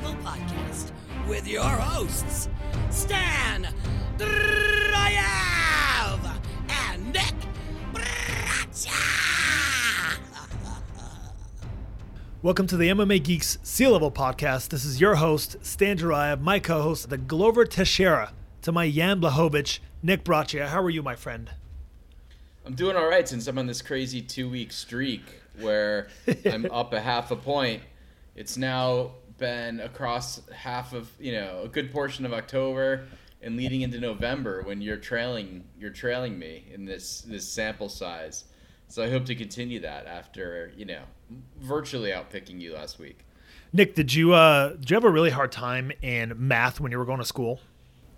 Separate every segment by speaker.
Speaker 1: Level Podcast with your hosts, Stan Drayev and Nick Bracha.
Speaker 2: Welcome to the MMA Geeks Sea Level Podcast. This is your host, Stan Jarayev, my co host, the Glover Teixeira, to my Jan Blachowicz, Nick Braccia. How are you, my friend?
Speaker 3: I'm doing all right since I'm on this crazy two week streak where I'm up a half a point. It's now been across half of you know a good portion of October and leading into November when you're trailing you're trailing me in this this sample size. So I hope to continue that after you know virtually outpicking you last week.
Speaker 2: Nick, did you uh, did you have a really hard time in math when you were going to school?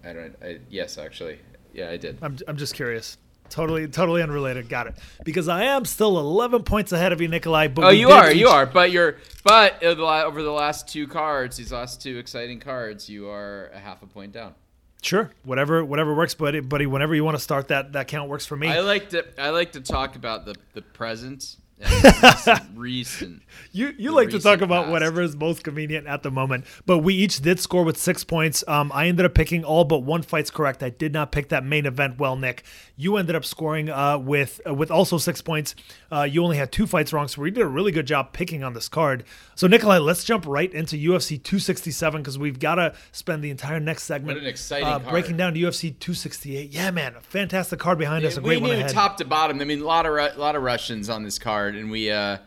Speaker 3: I don't. I, yes, actually, yeah, I did.
Speaker 2: I'm I'm just curious. Totally, totally unrelated. Got it. Because I am still 11 points ahead of you, Nikolai. But
Speaker 3: Oh, you are, you are, but you're, but over the la- over the last two cards, these last two exciting cards, you are a half a point down.
Speaker 2: Sure, whatever, whatever works, buddy. Buddy, whenever you want to start that, that count works for me.
Speaker 3: I like to, I like to talk about the the present recent, recent.
Speaker 2: You you like to talk about
Speaker 3: past.
Speaker 2: whatever is most convenient at the moment. But we each did score with six points. Um, I ended up picking all but one fights correct. I did not pick that main event well, Nick. You ended up scoring uh, with uh, with also six points. Uh, you only had two fights wrong, so we did a really good job picking on this card. So Nikolai, let's jump right into UFC 267 because we've got to spend the entire next segment uh, breaking down UFC 268. Yeah, man, a fantastic card behind us. A
Speaker 3: we
Speaker 2: great one ahead.
Speaker 3: top to bottom. I mean, a lot of Ru- lot of Russians on this card, and we uh,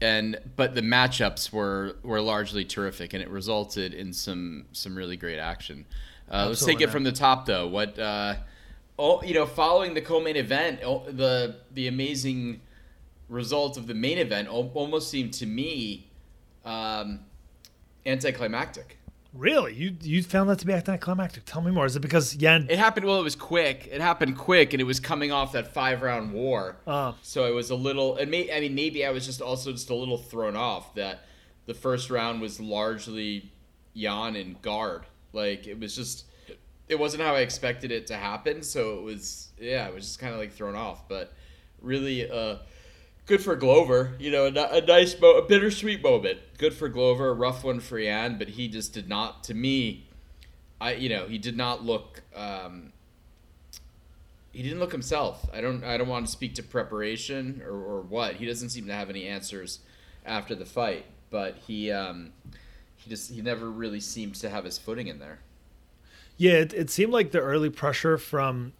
Speaker 3: and but the matchups were were largely terrific, and it resulted in some some really great action. Uh, let's take it from the top, though. What uh, oh, you know, following the co-main event, oh, the the amazing result of the main event almost seemed to me um, anticlimactic.
Speaker 2: Really, you you found that to be anticlimactic? Tell me more. Is it because Yan?
Speaker 3: It happened well. It was quick. It happened quick, and it was coming off that five round war.
Speaker 2: Uh.
Speaker 3: so it was a little. And may, I mean, maybe I was just also just a little thrown off that the first round was largely Jan and guard. Like it was just, it wasn't how I expected it to happen. So it was, yeah, it was just kind of like thrown off. But really, uh, good for Glover. You know, a, a nice, mo- a bittersweet moment. Good for Glover. A rough one for Yan, but he just did not. To me, I you know he did not look. Um, he didn't look himself. I don't. I don't want to speak to preparation or, or what. He doesn't seem to have any answers after the fight, but he um, he just he never really seemed to have his footing in there.
Speaker 2: Yeah, it, it seemed like the early pressure from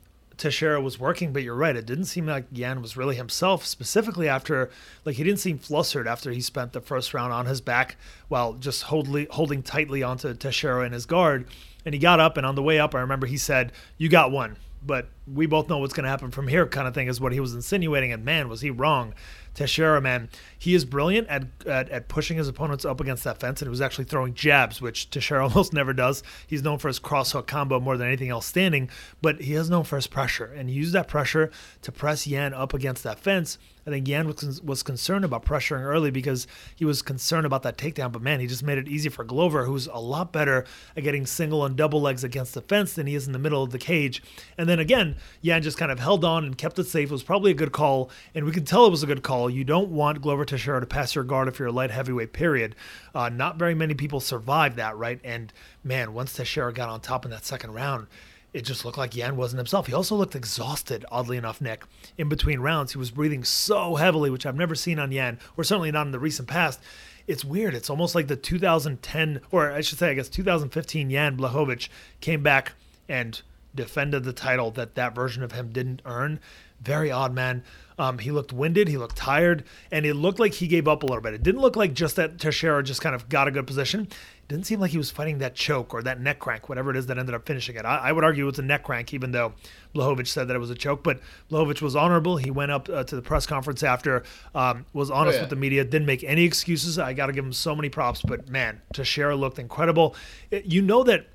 Speaker 2: Teixeira was working, but you're right. It didn't seem like Yan was really himself, specifically after, like, he didn't seem flustered after he spent the first round on his back while just holding, holding tightly onto Teixeira and his guard. And he got up, and on the way up, I remember he said, You got one, but we both know what's going to happen from here, kind of thing, is what he was insinuating. And man, was he wrong. Teixeira, man, he is brilliant at, at, at pushing his opponents up against that fence, and he was actually throwing jabs, which Teixeira almost never does. He's known for his cross hook combo more than anything else standing, but he is known for his pressure, and he used that pressure to press Yan up against that fence. I think Yan was, was concerned about pressuring early because he was concerned about that takedown, but man, he just made it easy for Glover, who's a lot better at getting single and double legs against the fence than he is in the middle of the cage. And then again, Yan just kind of held on and kept it safe. It was probably a good call, and we can tell it was a good call. You don't want Glover Teixeira to pass your guard if you're a light heavyweight, period. Uh, not very many people survive that, right? And man, once Teixeira got on top in that second round, it just looked like Yan wasn't himself. He also looked exhausted, oddly enough, Nick. In between rounds, he was breathing so heavily, which I've never seen on Yan, or certainly not in the recent past. It's weird. It's almost like the 2010, or I should say, I guess 2015 Jan Blachowicz came back and defended the title that that version of him didn't earn. Very odd, man. Um, he looked winded, he looked tired, and it looked like he gave up a little bit. It didn't look like just that Teixeira just kind of got a good position. It didn't seem like he was fighting that choke or that neck crank, whatever it is that ended up finishing it. I, I would argue it's a neck crank, even though Blachowicz said that it was a choke. But Blachowicz was honorable. He went up uh, to the press conference after, um, was honest
Speaker 3: yeah.
Speaker 2: with the media, didn't make any excuses. I got to give him so many props. But man, Teixeira looked incredible. It- you know that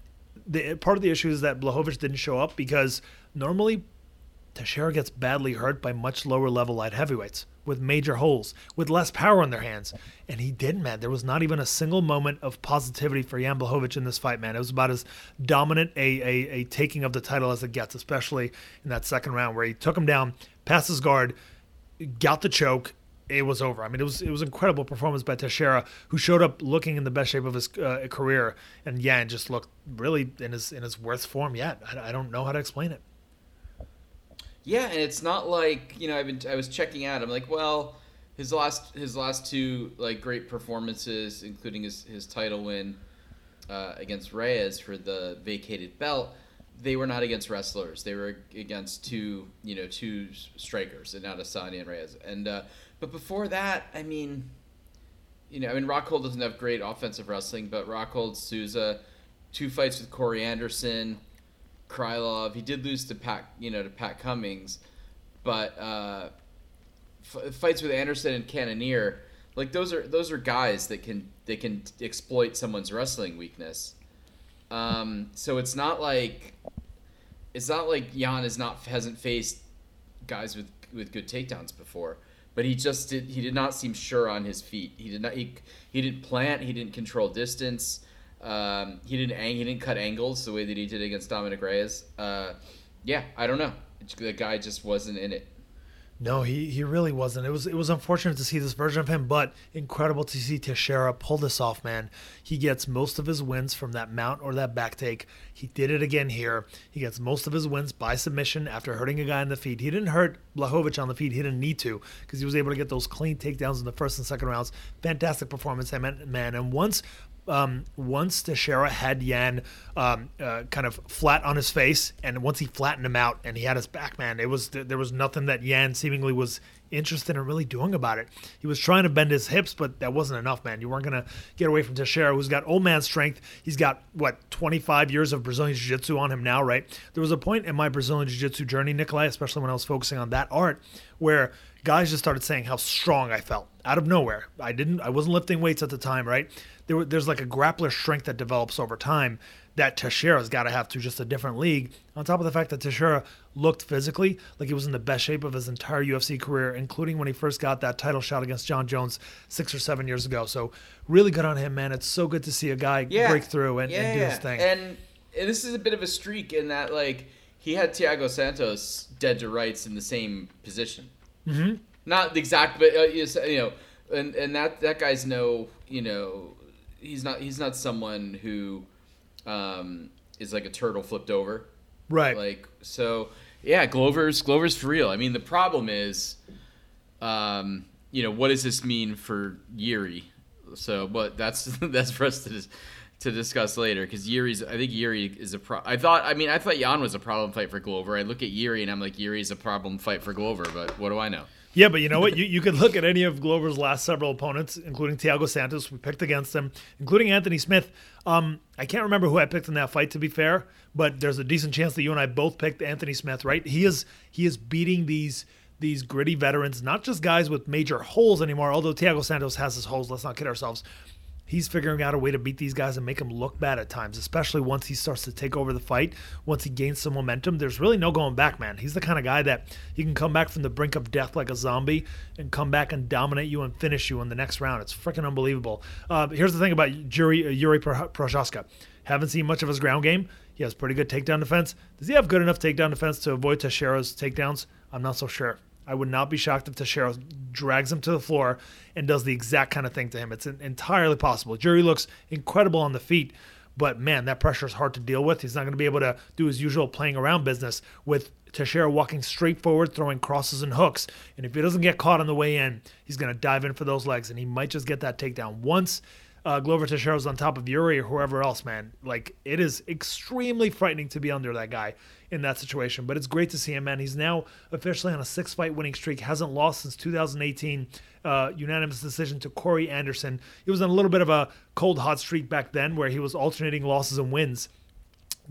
Speaker 2: the part of the issue is that Blachowicz didn't show up because normally Teixeira gets badly hurt by much lower level light heavyweights with major holes, with less power in their hands. And he didn't, man. There was not even a single moment of positivity for Jan Blachowicz in this fight, man. It was about as dominant a, a, a taking of the title as it gets, especially in that second round where he took him down, passed his guard, got the choke, it was over. I mean, it was it was incredible performance by Teixeira, who showed up looking in the best shape of his uh, career, and Yan just looked really in his in his worst form yet. I, I don't know how to explain it.
Speaker 3: Yeah, and it's not like you know I've been I was checking out. I'm like, well, his last his last two like great performances, including his his title win uh, against Reyes for the vacated belt, they were not against wrestlers. They were against two you know two strikers, and not Adesanya and Reyes. And uh, but before that, I mean, you know, I mean, Rockhold doesn't have great offensive wrestling, but Rockhold, Souza, two fights with Corey Anderson, Krylov. He did lose to Pat, you know, to Pat Cummins, but uh, f- fights with Anderson and Cannonier, like those are those are guys that can they can exploit someone's wrestling weakness. Um, so it's not like it's not like Yan is not hasn't faced guys with with good takedowns before but he just did he did not seem sure on his feet. He did not he, he didn't plant, he didn't control distance. Um, he didn't he didn't cut angles the way that he did against Dominic Reyes. Uh, yeah, I don't know. The guy just wasn't in it.
Speaker 2: No, he, he really wasn't. It was it was unfortunate to see this version of him, but incredible to see Teixeira pull this off, man. He gets most of his wins from that mount or that back take. He did it again here. He gets most of his wins by submission after hurting a guy in the feet. He didn't hurt Blachowicz on the feet. He didn't need to because he was able to get those clean takedowns in the first and second rounds. Fantastic performance, man. And once um, once Teixeira had Yan um, uh, kind of flat on his face, and once he flattened him out and he had his back, man, it was there was nothing that Yan seemingly was interested in really doing about it. He was trying to bend his hips, but that wasn't enough, man. You weren't gonna get away from Teixeira, who's got old man strength. He's got what 25 years of Brazilian Jiu-Jitsu on him now, right? There was a point in my Brazilian Jiu-Jitsu journey, Nikolai, especially when I was focusing on that art, where guys just started saying how strong I felt out of nowhere. I didn't, I wasn't lifting weights at the time, right? There, there's like a grappler strength that develops over time that Teixeira's got to have to just a different league. On top of the fact that Teixeira looked physically like he was in the best shape of his entire UFC career, including when he first got that title shot against Jon Jones six or seven years ago. So really good on him, man. It's so good to see a guy yeah. break through and,
Speaker 3: yeah,
Speaker 2: and do his thing.
Speaker 3: And, and this is a bit of a streak in that like he had Thiago Santos dead to rights in the same position.
Speaker 2: Mm-hmm.
Speaker 3: Not the exact, but uh, you know, and and that that guy's no, you know, he's not he's not someone who um, is like a turtle flipped over.
Speaker 2: Right.
Speaker 3: Like so yeah, Glover's Glover's for real. I mean the problem is um, you know, what does this mean for Yuri? So but that's that's for us to to discuss later because Yuri's I think Yuri is a pro I thought I mean I thought Yan was a problem fight for Glover. I look at Yuri and I'm like Yuri's a problem fight for Glover, but what do I know?
Speaker 2: Yeah, but you know what? You, you could look at any of Glover's last several opponents, including Thiago Santos. We picked against him, including Anthony Smith. Um, I can't remember who I picked in that fight, to be fair, but there's a decent chance that you and I both picked Anthony Smith, right? He is he is beating these these gritty veterans, not just guys with major holes anymore. Although Thiago Santos has his holes, let's not kid ourselves he's figuring out a way to beat these guys and make them look bad at times, especially once he starts to take over the fight. Once he gains some momentum, there's really no going back, man. He's the kind of guy that he can come back from the brink of death like a zombie and come back and dominate you and finish you in the next round. It's freaking unbelievable. Uh, here's the thing about Yuri, uh, Yuri Prochazka. Haven't seen much of his ground game. He has pretty good takedown defense. Does he have good enough takedown defense to avoid Teixeira's takedowns? I'm not so sure. I would not be shocked if Teixeira drags him to the floor and does the exact kind of thing to him. It's entirely possible. Yuri looks incredible on the feet, but man, that pressure is hard to deal with. He's not going to be able to do his usual playing around business with Teixeira walking straight forward, throwing crosses and hooks. And if he doesn't get caught on the way in, he's going to dive in for those legs, and he might just get that takedown once. Uh, Glover Teixeira's on top of Yuri or whoever else, man. Like it is extremely frightening to be under that guy in that situation. But it's great to see him, man. He's now officially on a six fight winning streak, hasn't lost since 2018. Uh, unanimous decision to Corey Anderson. He was on a little bit of a cold, hot streak back then where he was alternating losses and wins.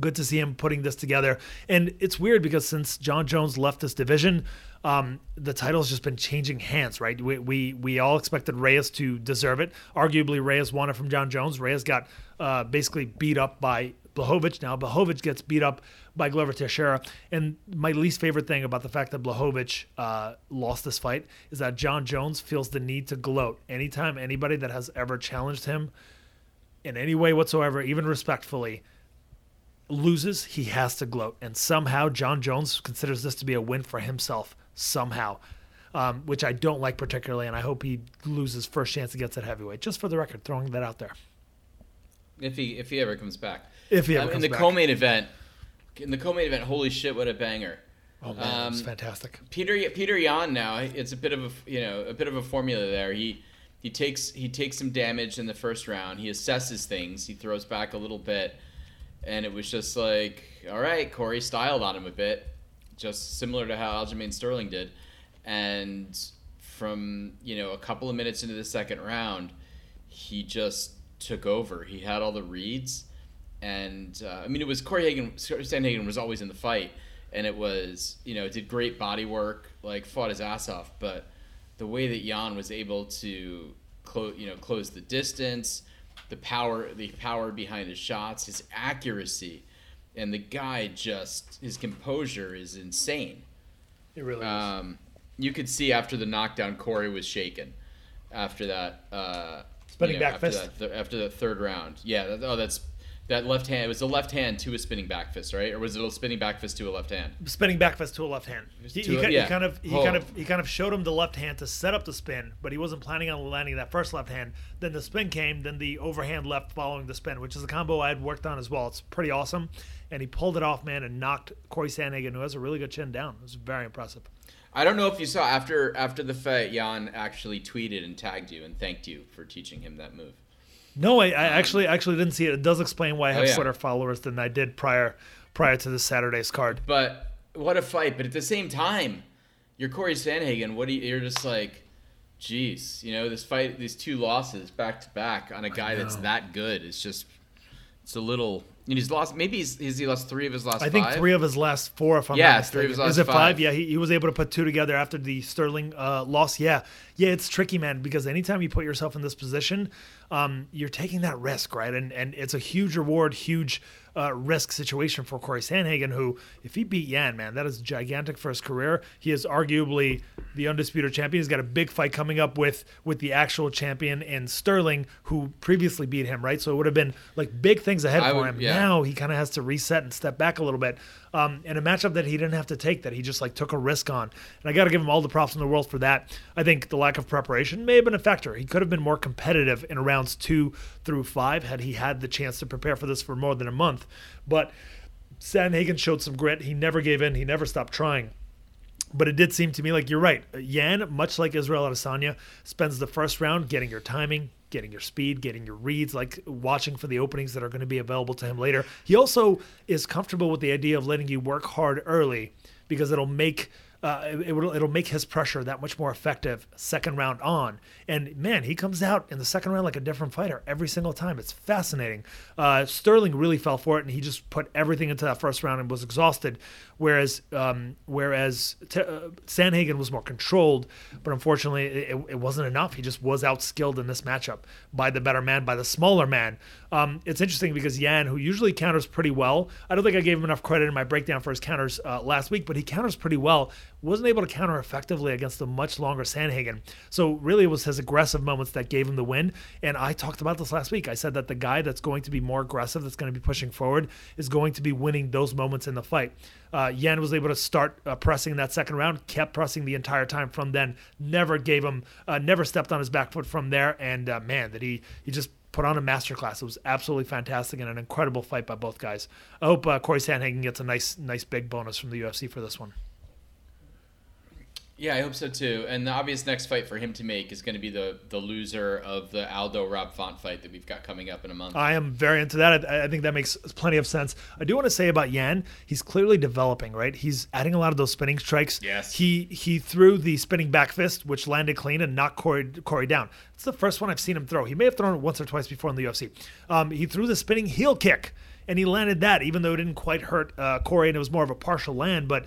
Speaker 2: Good to see him putting this together. And it's weird because since Jon Jones left this division, um, the title's just been changing hands, right? We, we we all expected Reyes to deserve it. Arguably, Reyes won it from Jon Jones. Reyes got uh, basically beat up by Blachowicz. Now Blachowicz gets beat up by Glover Teixeira. And my least favorite thing about the fact that Blachowicz uh, lost this fight is that Jon Jones feels the need to gloat anytime anybody that has ever challenged him in any way whatsoever, even respectfully, loses, he has to gloat. And somehow Jon Jones considers this to be a win for himself. Somehow. um, which I don't like particularly, and I hope he loses first chance against that heavyweight. Just for the record, throwing that out there.
Speaker 3: If he if he ever comes back.
Speaker 2: If he ever
Speaker 3: Um, in the
Speaker 2: back.
Speaker 3: co-main event, in the co-main event, holy shit, what a banger!
Speaker 2: Oh man, it's
Speaker 3: um,
Speaker 2: fantastic.
Speaker 3: Peter Peter Yan now it's a bit of a you know a bit of a formula there. He he takes he takes some damage in the first round. He assesses things. He throws back a little bit, and it was just like all right, Corey styled on him a bit, just similar to how Aljamain Sterling did, and from you know a couple of minutes into the second round, he just took over. He had all the reads, and uh, I mean it was Corey Hagen. Sandhagen was always in the fight, and it was you know did great body work, like fought his ass off. But the way that Jan was able to close you know close the distance, the power the power behind his shots, his accuracy, and the guy just his composure is insane.
Speaker 2: It really is.
Speaker 3: Um, you could see after the knockdown, Corey was shaken. After that, uh,
Speaker 2: Spinning
Speaker 3: you know,
Speaker 2: back
Speaker 3: after
Speaker 2: fist?
Speaker 3: That, th- after the third round, yeah. That, oh, that's that left hand. It was a left hand to a spinning back fist, right? Or was it a spinning back fist to a left hand?
Speaker 2: spinning back fist to a left hand. He, he,
Speaker 3: a-
Speaker 2: ki- he kind of he
Speaker 3: Oh.
Speaker 2: kind of he kind of showed him the left hand to set up the spin, but he wasn't planning on landing that first left hand. Then the spin came, then the overhand left following the spin, which is a combo I had worked on as well. It's pretty awesome, and he pulled it off, man, and knocked Corey Sandhagen, who has a really good chin, down. It was very impressive.
Speaker 3: I don't know if you saw after after the fight, Jan actually tweeted and tagged you and thanked you for teaching him that move.
Speaker 2: No, I, I actually actually didn't see it. It does explain why I oh, have
Speaker 3: Oh, yeah.
Speaker 2: Twitter followers than I did prior prior to this Saturday's card.
Speaker 3: But what a fight! But at the same time, you're Corey Sandhagen. What do you, you're just like, geez, you know, this fight, these two losses back to back on a guy that's that good. It's just, it's a little. And he's lost. Maybe he's, he's he lost three of his last.
Speaker 2: I think
Speaker 3: five?
Speaker 2: three of his last four, if I'm
Speaker 3: Yeah,
Speaker 2: not
Speaker 3: three of his
Speaker 2: Is it five?
Speaker 3: five.
Speaker 2: Yeah, he, he was able to put two together after the Sterling uh, loss. Yeah, yeah, it's tricky, man, because anytime you put yourself in this position, um, you're taking that risk, right? And and it's a huge reward, huge uh, risk situation for Corey Sandhagen, who, if he beat Yan, man, that is gigantic for his career. He is arguably the undisputed champion. He's got a big fight coming up with with the actual champion in Sterling, who previously beat him, right? So it would have been like big things ahead
Speaker 3: I
Speaker 2: for
Speaker 3: would-
Speaker 2: him.
Speaker 3: yeah.
Speaker 2: Now he kind of has to reset and step back a little bit. Um, and a matchup that he didn't have to take, that he just like took a risk on. And I got to give him all the props in the world for that. I think the lack of preparation may have been a factor. He could have been more competitive in rounds two through five had he had the chance to prepare for this for more than a month. But Sandhagen showed some grit. He never gave in. He never stopped trying. But it did seem to me like you're right. Yan, much like Israel Adesanya, spends the first round getting your timing, getting your speed, getting your reads, like watching for the openings that are going to be available to him later. He also is comfortable with the idea of letting you work hard early because it'll make uh, it, will it'll make his pressure that much more effective second round on. And man, he comes out in the second round like a different fighter every single time. It's fascinating. Uh, Sterling really fell for it, and he just put everything into that first round and was exhausted. Whereas um, whereas T- uh, Sandhagen was more controlled, but unfortunately it, it wasn't enough. He just was outskilled in this matchup by the better man, by the smaller man. Um, it's interesting because Yan, who usually counters pretty well, I don't think I gave him enough credit in my breakdown for his counters uh, last week, but he counters pretty well. Wasn't able to counter effectively against the much longer Sandhagen. So really, it was his aggressive moments that gave him the win. And I talked about this last week. I said that the guy that's going to be more aggressive, that's going to be pushing forward, is going to be winning those moments in the fight. Uh, Yan was able to start uh, pressing in that second round, kept pressing the entire time from then. Never gave him, uh, never stepped on his back foot from there. And uh, man, that he he just put on a masterclass. It was absolutely fantastic and an incredible fight by both guys. I hope uh, Corey Sandhagen gets a nice nice big bonus from the UFC for this one.
Speaker 3: Yeah, I hope so too. And the obvious next fight for him to make is going to be the the loser of the Aldo Rob Font fight that we've got coming up in a month.
Speaker 2: I am very into that. I, I think that makes plenty of sense. I do want to say about Yan, he's clearly developing, right? He's adding a lot of those spinning strikes.
Speaker 3: Yes.
Speaker 2: He he threw the spinning back fist, which landed clean and knocked Corey, Corey down. It's the first one I've seen him throw. He may have thrown it once or twice before in the UFC. Um, he threw the spinning heel kick, and he landed that, even though it didn't quite hurt uh, Corey, and it was more of a partial land. But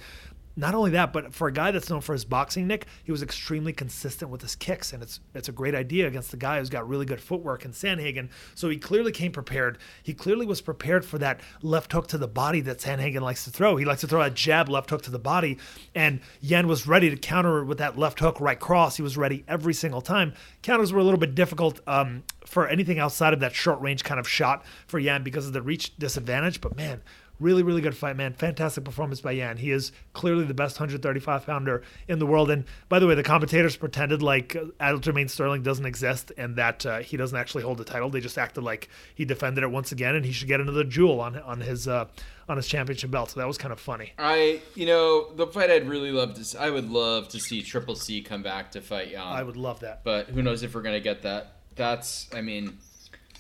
Speaker 2: not only that, but for a guy that's known for his boxing, Nick, he was extremely consistent with his kicks, and it's it's a great idea against the guy who's got really good footwork in Sandhagen. So he clearly came prepared. He clearly was prepared for that left hook to the body that Sandhagen likes to throw. He likes to throw that jab left hook to the body, and Yan was ready to counter with that left hook right cross. He was ready every single time. Counters were a little bit difficult um, for anything outside of that short range kind of shot for Yan because of the reach disadvantage, but man Really, really good fight, man. Fantastic performance by Yan. He is clearly the best 135 pounder in the world. And by the way, the commentators pretended like Aljamain Sterling doesn't exist and that uh, he doesn't actually hold the title. They just acted like he defended it once again and he should get another jewel on on his uh, on his championship belt. So that was kind of funny.
Speaker 3: I, you know, the fight I'd really love to. See, I would love to see Triple C come back to fight Yan.
Speaker 2: I would love that.
Speaker 3: But who knows if we're gonna get that? That's, I mean,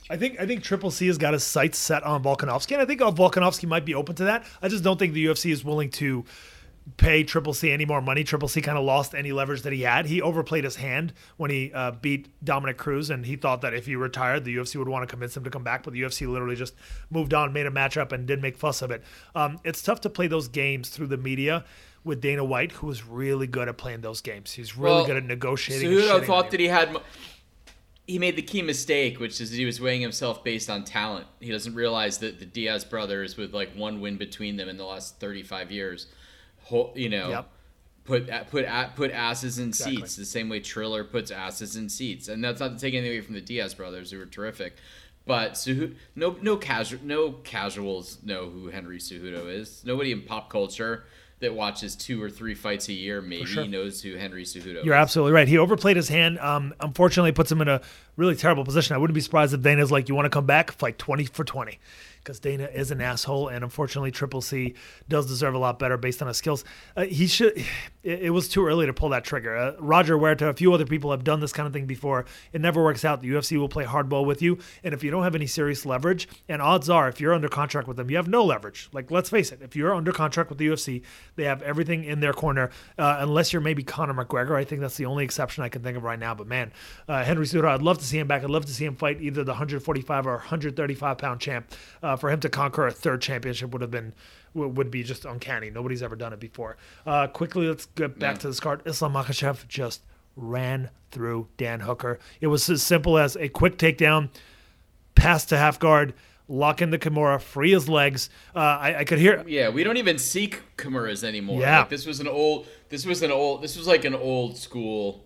Speaker 2: I think I think Triple C has got his sights set on Volkanovski, and I think Volkanovski might be open to that. I just don't think the UFC is willing to pay Triple C any more money. Triple C kind of lost any leverage that he had. He overplayed his hand when he uh, beat Dominick Cruz, and he thought that if he retired, the UFC would want to convince him to come back. But the UFC literally just moved on, made a matchup, and didn't make fuss of it. Um, it's tough to play those games through the media with Dana White, who is really good at playing those games. He's really
Speaker 3: Well,
Speaker 2: good at negotiating.
Speaker 3: Cejudo
Speaker 2: shitting
Speaker 3: thought that he had. mo- He made the key mistake, which is he was weighing himself based on talent. He doesn't realize that the Diaz brothers, with like one win between them in the last thirty-five years, you know,
Speaker 2: Yep.
Speaker 3: put put put asses in
Speaker 2: Exactly.
Speaker 3: seats the same way Triller puts asses in seats. And that's not to take anything away from the Diaz brothers, who were terrific. But Ceju- no no casual no casuals know who Henry Cejudo is. Nobody in pop culture that watches two or three fights a year maybe
Speaker 2: sure.
Speaker 3: knows who Henry Cejudo
Speaker 2: You're
Speaker 3: is.
Speaker 2: absolutely right. He overplayed his hand. Um, unfortunately, puts him in a really terrible position. I wouldn't be surprised if Dana's like, "You want to come back? Fight 20 for 20," because Dana is an asshole, and unfortunately, Triple C does deserve a lot better based on his skills. Uh, he should. It, it was too early to pull that trigger. Uh, Roger Huerta, a few other people have done this kind of thing before. It never works out. The UFC will play hardball with you, and if you don't have any serious leverage, and odds are, if you're under contract with them, you have no leverage. Like, let's face it, if you're under contract with the UFC, they have everything in their corner, uh, unless you're maybe Conor McGregor. I think that's the only exception I can think of right now. But man, uh, Henry Cejudo, I'd love to see him back. I'd love to see him fight either the 145 or 135 pound champ. Uh, for him to conquer a third championship would have been would would be just uncanny. Nobody's ever done it before. Uh, quickly, let's get back
Speaker 3: Yeah.
Speaker 2: to this card. Islam Makhachev just ran through Dan Hooker. It was as simple as a quick takedown, pass to half guard, lock in the Kimura, free his legs. Uh, I, I could hear.
Speaker 3: Yeah, we don't even seek Kimuras anymore.
Speaker 2: Yeah.
Speaker 3: Like, this was an old. This was an old. This was like an old school.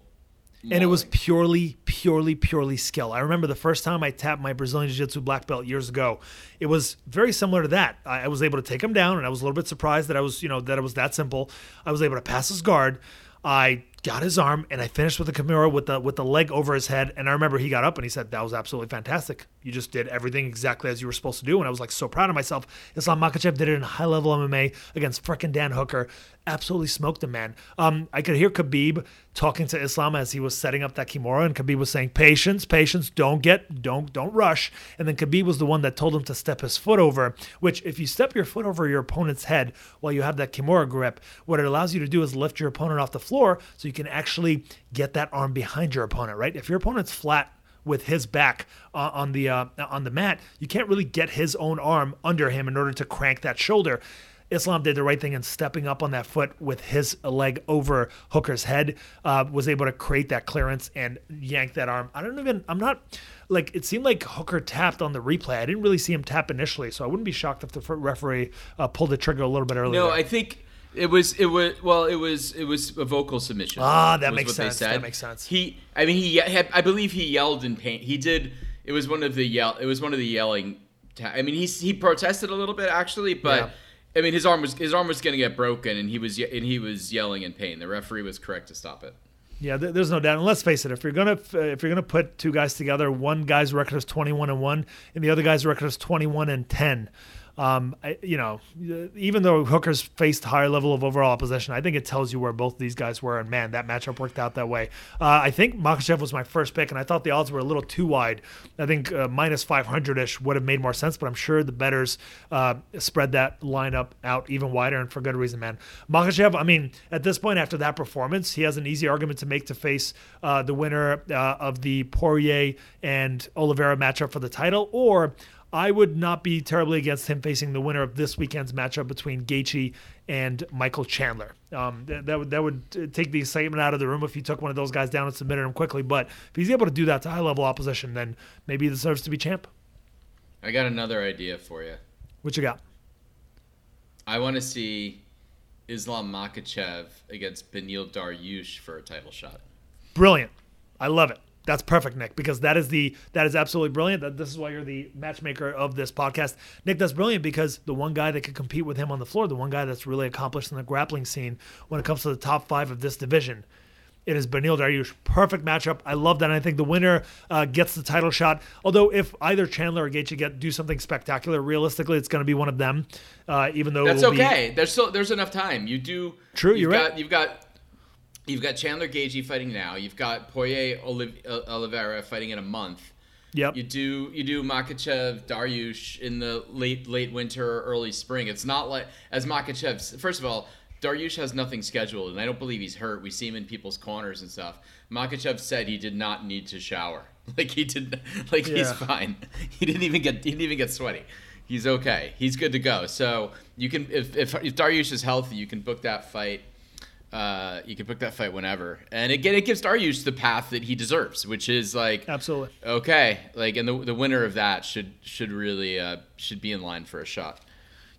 Speaker 2: And it was purely, purely, purely skill. I remember the first time I tapped my Brazilian Jiu Jitsu black belt years ago. It was very similar to that. I, I was able to take him down, and I was a little bit surprised that I was, you know, that it was that simple. I was able to pass his guard. I got his arm, and I finished with the Kimura with the with the leg over his head. And I remember he got up and he said, "That was absolutely fantastic. You just did everything exactly as you were supposed to do." And I was like so proud of myself. Islam Makhachev did it in high level MMA against frickin' Dan Hooker. Absolutely smoked him, man. Um, I could hear Khabib talking to Islam as he was setting up that Kimura, and Khabib was saying, "Patience, patience. Don't get, don't, don't rush." And then Khabib was the one that told him to step his foot over. Which, if you step your foot over your opponent's head while you have that Kimura grip, what it allows you to do is lift your opponent off the floor, so you can actually get that arm behind your opponent. Right? If your opponent's flat with his back uh, on the uh, on the mat, you can't really get his own arm under him in order to crank that shoulder. Islam did the right thing in stepping up on that foot with his leg over Hooker's head, uh, was able to create that clearance and yank that arm. I don't even, I'm not, like, it seemed like Hooker tapped on the replay. I didn't really see him tap initially, so I wouldn't be shocked if the referee uh, pulled the trigger a little bit earlier.
Speaker 3: No. I think it was it was well it was it was a vocal submission.
Speaker 2: Ah, that
Speaker 3: was
Speaker 2: makes
Speaker 3: what they
Speaker 2: sense. That makes sense.
Speaker 3: He, I mean, he had, I believe he yelled in pain. He did. It was one of the yell. It was one of the yelling. Ta- I mean, he he protested a little bit actually, but.
Speaker 2: Yeah.
Speaker 3: I mean, his arm was his arm was going to get broken, and he was and he was yelling in pain. The referee was correct to stop it.
Speaker 2: Yeah, there's no doubt. And let's face it, if you're gonna if you're gonna put two guys together, one guy's record is 21 and one, and the other guy's record is 21 and 10. Um, I, you know, even though Hooker's faced higher level of overall opposition, I think it tells you where both these guys were. And man, that matchup worked out that way. Uh, I think Makhachev was my first pick, and I thought the odds were a little too wide. I think uh, minus 500 ish would have made more sense, but I'm sure the betters uh, spread that lineup out even wider, and for good reason, man. Makhachev, I mean, at this point after that performance, he has an easy argument to make to face uh, the winner uh, of the Poirier and Oliveira matchup for the title, or I would not be terribly against him facing the winner of this weekend's matchup between Gaethje and Michael Chandler. Um, that, that would that would take the excitement out of the room if he took one of those guys down and submitted him quickly. But if he's able to do that to high level opposition, then maybe he deserves to be champ.
Speaker 3: I got another idea for you.
Speaker 2: What you got?
Speaker 3: I want to see Islam Makhachev against Beneil Dariush for a title shot.
Speaker 2: Brilliant. I love it. That's perfect, Nick, because that is the that is absolutely brilliant. That this is why you're the matchmaker of this podcast, Nick. That's brilliant because the one guy that could compete with him on the floor, the one guy that's really accomplished in the grappling scene when it comes to the top five of this division, it is Beneil Dariush. Perfect matchup. I love that. And I think the winner uh, gets the title shot. Although if either Chandler or Gaethje get do something spectacular, realistically, it's going to be one of them. Uh, even though
Speaker 3: that's okay. Be... There's still there's enough time. You do
Speaker 2: true. You're
Speaker 3: got,
Speaker 2: right.
Speaker 3: You've got you've got Chandler Gaethje fighting now. You've got Poirier uh, Oliveira fighting in a month.
Speaker 2: Yep.
Speaker 3: You do you do Makhachev Dariush in the late late winter or early spring. It's not like as Makhachev. First of all, Dariush has nothing scheduled, and I don't believe he's hurt. We see him in people's corners and stuff. Makhachev said he did not need to shower. Like he did, like yeah. he's fine. He didn't even get he didn't even get sweaty. He's okay. He's good to go. So you can if if, if Dariush is healthy, you can book that fight. Uh, you can book that fight whenever, and again, it gives Dariush the path that he deserves, which is like
Speaker 2: absolutely
Speaker 3: okay. Like, and the the winner of that should should really uh, should be in line for a shot.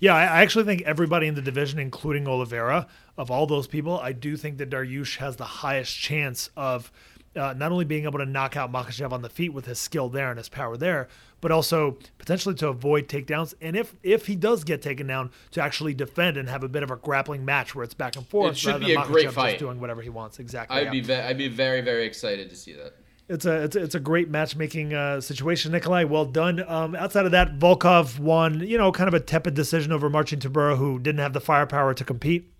Speaker 2: Yeah, I actually think everybody in the division, including Oliveira, of all those people, I do think that Dariush has the highest chance of uh, not only being able to knock out Makhachev on the feet with his skill there and his power there, but also potentially to avoid takedowns. And if if he does get taken down, to actually defend and have a bit of a grappling match where it's back and forth.
Speaker 3: It should be a great fight.
Speaker 2: doing whatever he wants. Exactly.
Speaker 3: I'd yeah. be ve- I'd be very very excited to see that
Speaker 2: it's a it's a, it's a great matchmaking uh, situation, Nikolai. Well done. Um, outside of that, Volkov won. You know, kind of a tepid decision over Marcin Tybura, who didn't have the firepower to compete.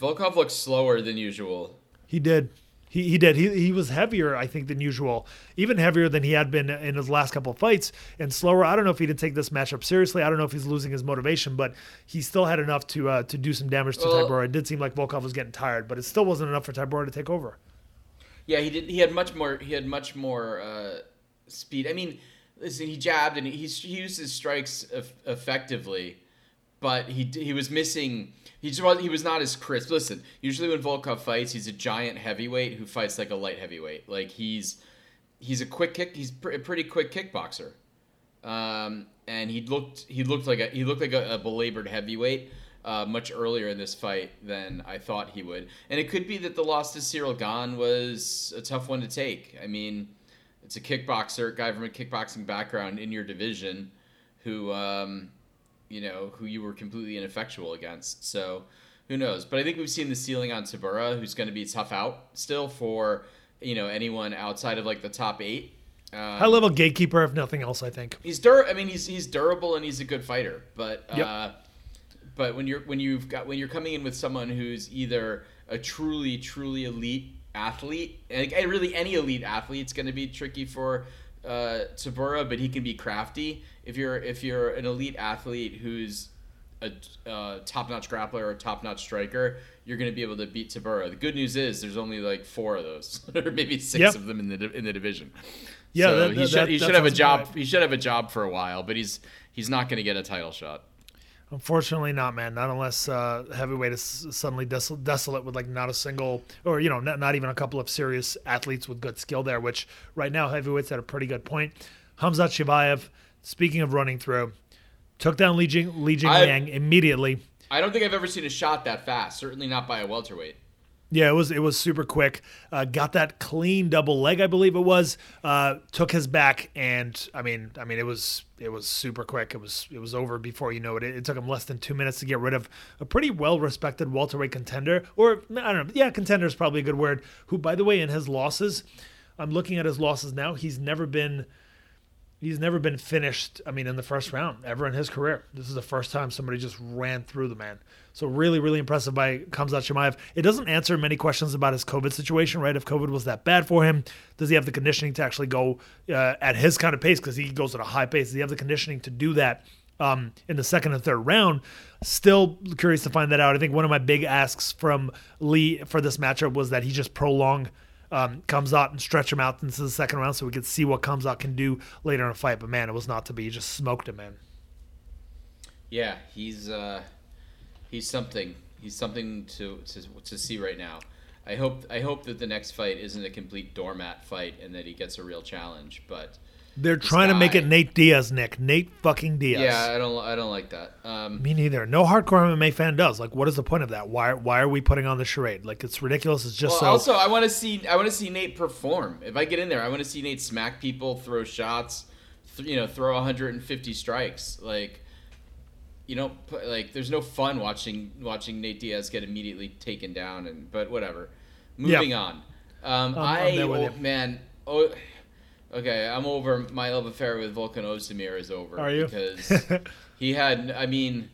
Speaker 3: Volkov looks slower than usual.
Speaker 2: He did. He, he did. He, he was heavier, I think, than usual. Even heavier than he had been in his last couple of fights, and slower. I don't know if he didn't take this matchup seriously. I don't know if he's losing his motivation, but he still had enough to uh, to do some damage to well, Tybura. It did seem like Volkov was getting tired, but it still wasn't enough for Tybura to take over.
Speaker 3: Yeah, he did. He had much more. He had much more uh, speed. I mean, listen, he jabbed and he, he used his strikes effectively, but he he was missing. He just he was not as crisp. Listen, usually when Volkov fights, he's a giant heavyweight who fights like a light heavyweight. Like he's he's a quick kick. He's a pretty quick kickboxer. Um, and he looked he looked like a he looked like a, a belabored heavyweight uh, much earlier in this fight than I thought he would. And it could be that the loss to Ciryl Gane was a tough one to take. I mean, it's a kickboxer, guy from a kickboxing background in your division who, um, you know, who you were completely ineffectual against. So who knows? But I think we've seen the ceiling on Tybura, who's going to be tough out still for, you know, anyone outside of like the top eight.
Speaker 2: Um, High level gatekeeper, if nothing else. I think
Speaker 3: he's dur. I mean, he's he's durable and he's a good fighter, but yep. uh, but when you're when you've got when you're coming in with someone who's either a truly truly elite athlete, and really any elite athlete's going to be tricky for uh, Tybura, but he can be crafty. If you're if you're an elite athlete who's a uh, top-notch grappler or top-notch striker, you're going to be able to beat Tybura. The good news is there's only like four of those, or maybe six yep. of them in the in the division. Yeah, so that, he should that, he should have a job. Right. He should have a job for a while, but he's he's not going to get a title shot.
Speaker 2: Unfortunately, not man. Not unless uh, heavyweight is suddenly des- desolate with like not a single, or you know, not, not even a couple of serious athletes with good skill there. Which right now heavyweight's at a pretty good point. Khamzat Chimaev, speaking of running through, took down Li Jing, Li Jing Liang immediately.
Speaker 3: I don't think I've ever seen a shot that fast. Certainly not by a welterweight.
Speaker 2: Yeah, it was it was super quick. Uh, got that clean double leg, I believe it was. Uh, took his back, and I mean, I mean, it was it was super quick. It was it was over before you know it. It, it took him less than two minutes to get rid of a pretty well respected welterweight contender, or I don't know. Yeah, contender is probably a good word. Who, by the way, in his losses, I'm looking at his losses now. He's never been he's never been finished. I mean, in the first round ever in his career. This is the first time somebody just ran through the man. So really, really impressive by Khamzat Chimaev. It doesn't answer many questions about his COVID situation, right? If COVID was that bad for him, does he have the conditioning to actually go uh, at his kind of pace? Because he goes at a high pace. Does he have the conditioning to do that um, in the second and third round? Still curious to find that out. I think one of my big asks from Lee for this matchup was that he just prolong um, Khamzat and stretch him out into the second round so we could see what Khamzat can do later in a fight. But man, it was not to be. He just smoked him, man.
Speaker 3: Yeah, he's uh, he's something. He's something to, to to see right now. I hope I hope that the next fight isn't a complete doormat fight and that he gets a real challenge. But
Speaker 2: They're trying to make it Nate Diaz, Nick. Nate fucking Diaz.
Speaker 3: Yeah, I don't. I don't like that. Um,
Speaker 2: Me neither. No hardcore MMA fan does. Like, what is the point of that? Why? Why are we putting on the charade? Like, it's ridiculous. It's just
Speaker 3: well,
Speaker 2: so.
Speaker 3: also, I want to see. I want to see Nate perform. If I get in there, I want to see Nate smack people, throw shots, th- you know, throw 150 strikes. Like, you know, like there's no fun watching watching Nate Diaz get immediately taken down. And but whatever.
Speaker 2: Yeah.
Speaker 3: Moving on. Um, I oh, man. Oh, okay. I'm over. My love affair with Volkan Ozdemir is over.
Speaker 2: Are you?
Speaker 3: Because he had. I mean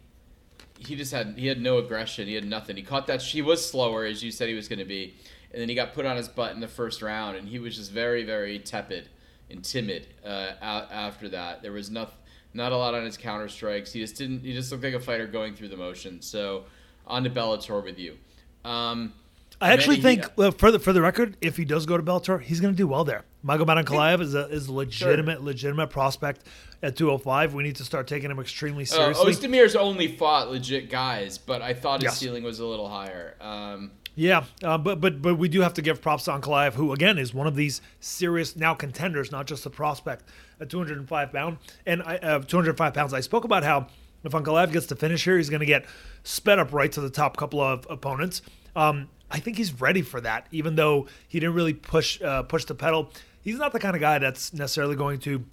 Speaker 3: he just had he had no aggression. He had nothing. He caught that. He was slower, as you said he was going to be, and then he got put on his butt in the first round, and he was just very very tepid and timid uh, a- after that. There was not not a lot on his counter strikes. He just didn't. He just looked like a fighter going through the motions. So on to Bellator with you. Um,
Speaker 2: I actually
Speaker 3: Manny-
Speaker 2: think, uh, for the for the record, if he does go to Bellator, he's going to do well there. Magomed Ankalaev is a is a legitimate legitimate prospect at 205. We need to start taking him extremely seriously.
Speaker 3: uh,
Speaker 2: seriously.
Speaker 3: Ozdemir's only fought legit guys, but I thought his
Speaker 2: Yes.
Speaker 3: ceiling was a little higher. Um,
Speaker 2: Yeah, uh, but but but we do have to give props to Ankalaev, who again is one of these serious now contenders, not just a prospect at 205 pound and I, uh, 205 pounds. I spoke about how if Ankalaev gets to finish here, he's going to get sped up right to the top couple of opponents. Um, I think he's ready for that, even though he didn't really push uh, push the pedal. He's not the kind of guy that's necessarily going to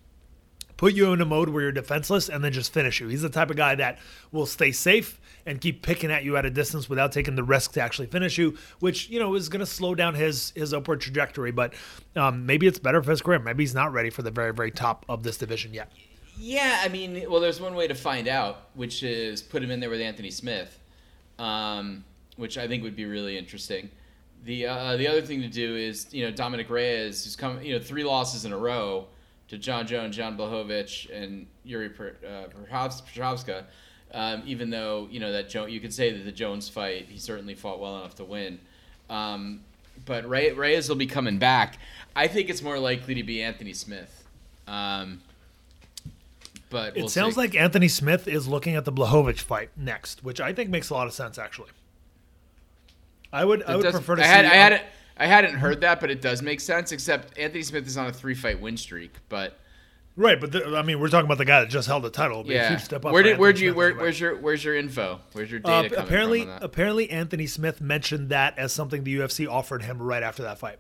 Speaker 2: put you in a mode where you're defenseless and then just finish you. He's the type of guy that will stay safe and keep picking at you at a distance without taking the risk to actually finish you, which you know is going to slow down his his upward trajectory. But um, maybe it's better for his career. Maybe he's not ready for the very very top of this division yet.
Speaker 3: Yeah, I mean, well, there's one way to find out, which is put him in there with Anthony Smith, um, which I think would be really interesting. The uh, the other thing to do is, you know, Dominic Reyes, who's come, you know, three losses in a row to Jon Jones, John Blachowicz, and Yuri Per- uh, Um, even though you know that jo- you could say that the Jones fight, he certainly fought well enough to win. Um, but Rey- Reyes will be coming back. I think it's more likely to be Anthony Smith. Um, but
Speaker 2: It
Speaker 3: we'll
Speaker 2: sounds
Speaker 3: see.
Speaker 2: like Anthony Smith is looking at the Blachowicz fight next, which I think makes a lot of sense actually. I would I would
Speaker 3: does-
Speaker 2: prefer to
Speaker 3: I
Speaker 2: see.
Speaker 3: had I had I hadn't heard that, but it does make sense. Except Anthony Smith is on a three fight win streak. But
Speaker 2: right, but the, I mean we're talking about the guy that just held the title.
Speaker 3: Yeah,
Speaker 2: huge step up
Speaker 3: where did where
Speaker 2: Anthony
Speaker 3: do you where, where's your where's your info? Where's your
Speaker 2: Uh,
Speaker 3: data coming
Speaker 2: apparently,
Speaker 3: from on that?
Speaker 2: apparently, Anthony Smith mentioned that as something the UFC offered him right after that fight,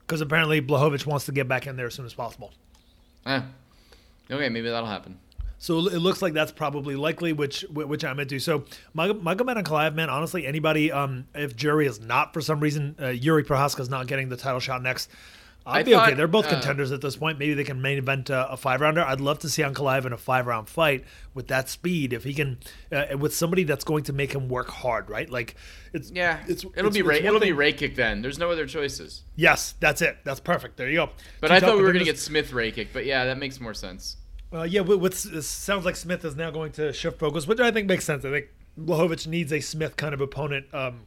Speaker 2: because apparently Blachowicz wants to get back in there as soon as possible.
Speaker 3: Ah. okay, maybe that'll happen.
Speaker 2: So it looks like that's probably likely, which which I'm into. So Mag- Magomed Ankalaev, man, honestly, anybody, um, if Yuri is not for some reason, uh, Yuri Prochazka is not getting the title shot next, I'd
Speaker 3: I
Speaker 2: be okay. They're both
Speaker 3: uh,
Speaker 2: contenders at this point. Maybe they can main event uh, a five rounder. I'd love to see Ankalaev in a five round fight with that speed. If he can, uh, with somebody that's going to make him work hard, right? Like it's
Speaker 3: Yeah,
Speaker 2: it's
Speaker 3: it'll
Speaker 2: it's-
Speaker 3: be Ray, it'll be
Speaker 2: thing-
Speaker 3: Rakic then. There's no other choices.
Speaker 2: Yes, that's it. That's perfect. There you go.
Speaker 3: But
Speaker 2: Two
Speaker 3: I thought we were gonna get Smith Rakic. But yeah, that makes more sense.
Speaker 2: Uh, yeah, with, with sounds like Smith is now going to shift focus, which I think makes sense. I think Blachowicz needs a Smith kind of opponent um,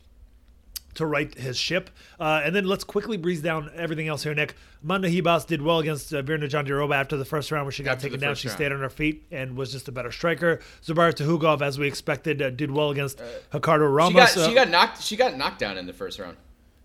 Speaker 2: to right his ship. Uh, and then let's quickly breeze down everything else here, Nick. Amanda Ribas did well against uh, Virna Jandiroba after the first round where she got
Speaker 3: After
Speaker 2: taken down. She
Speaker 3: round.
Speaker 2: stayed on her feet and was just a better striker. Zubair Tukhugov, as we expected, uh, did well against Ricardo Ramos.
Speaker 3: She got
Speaker 2: Uh,
Speaker 3: she got knocked she got knocked down in the first round.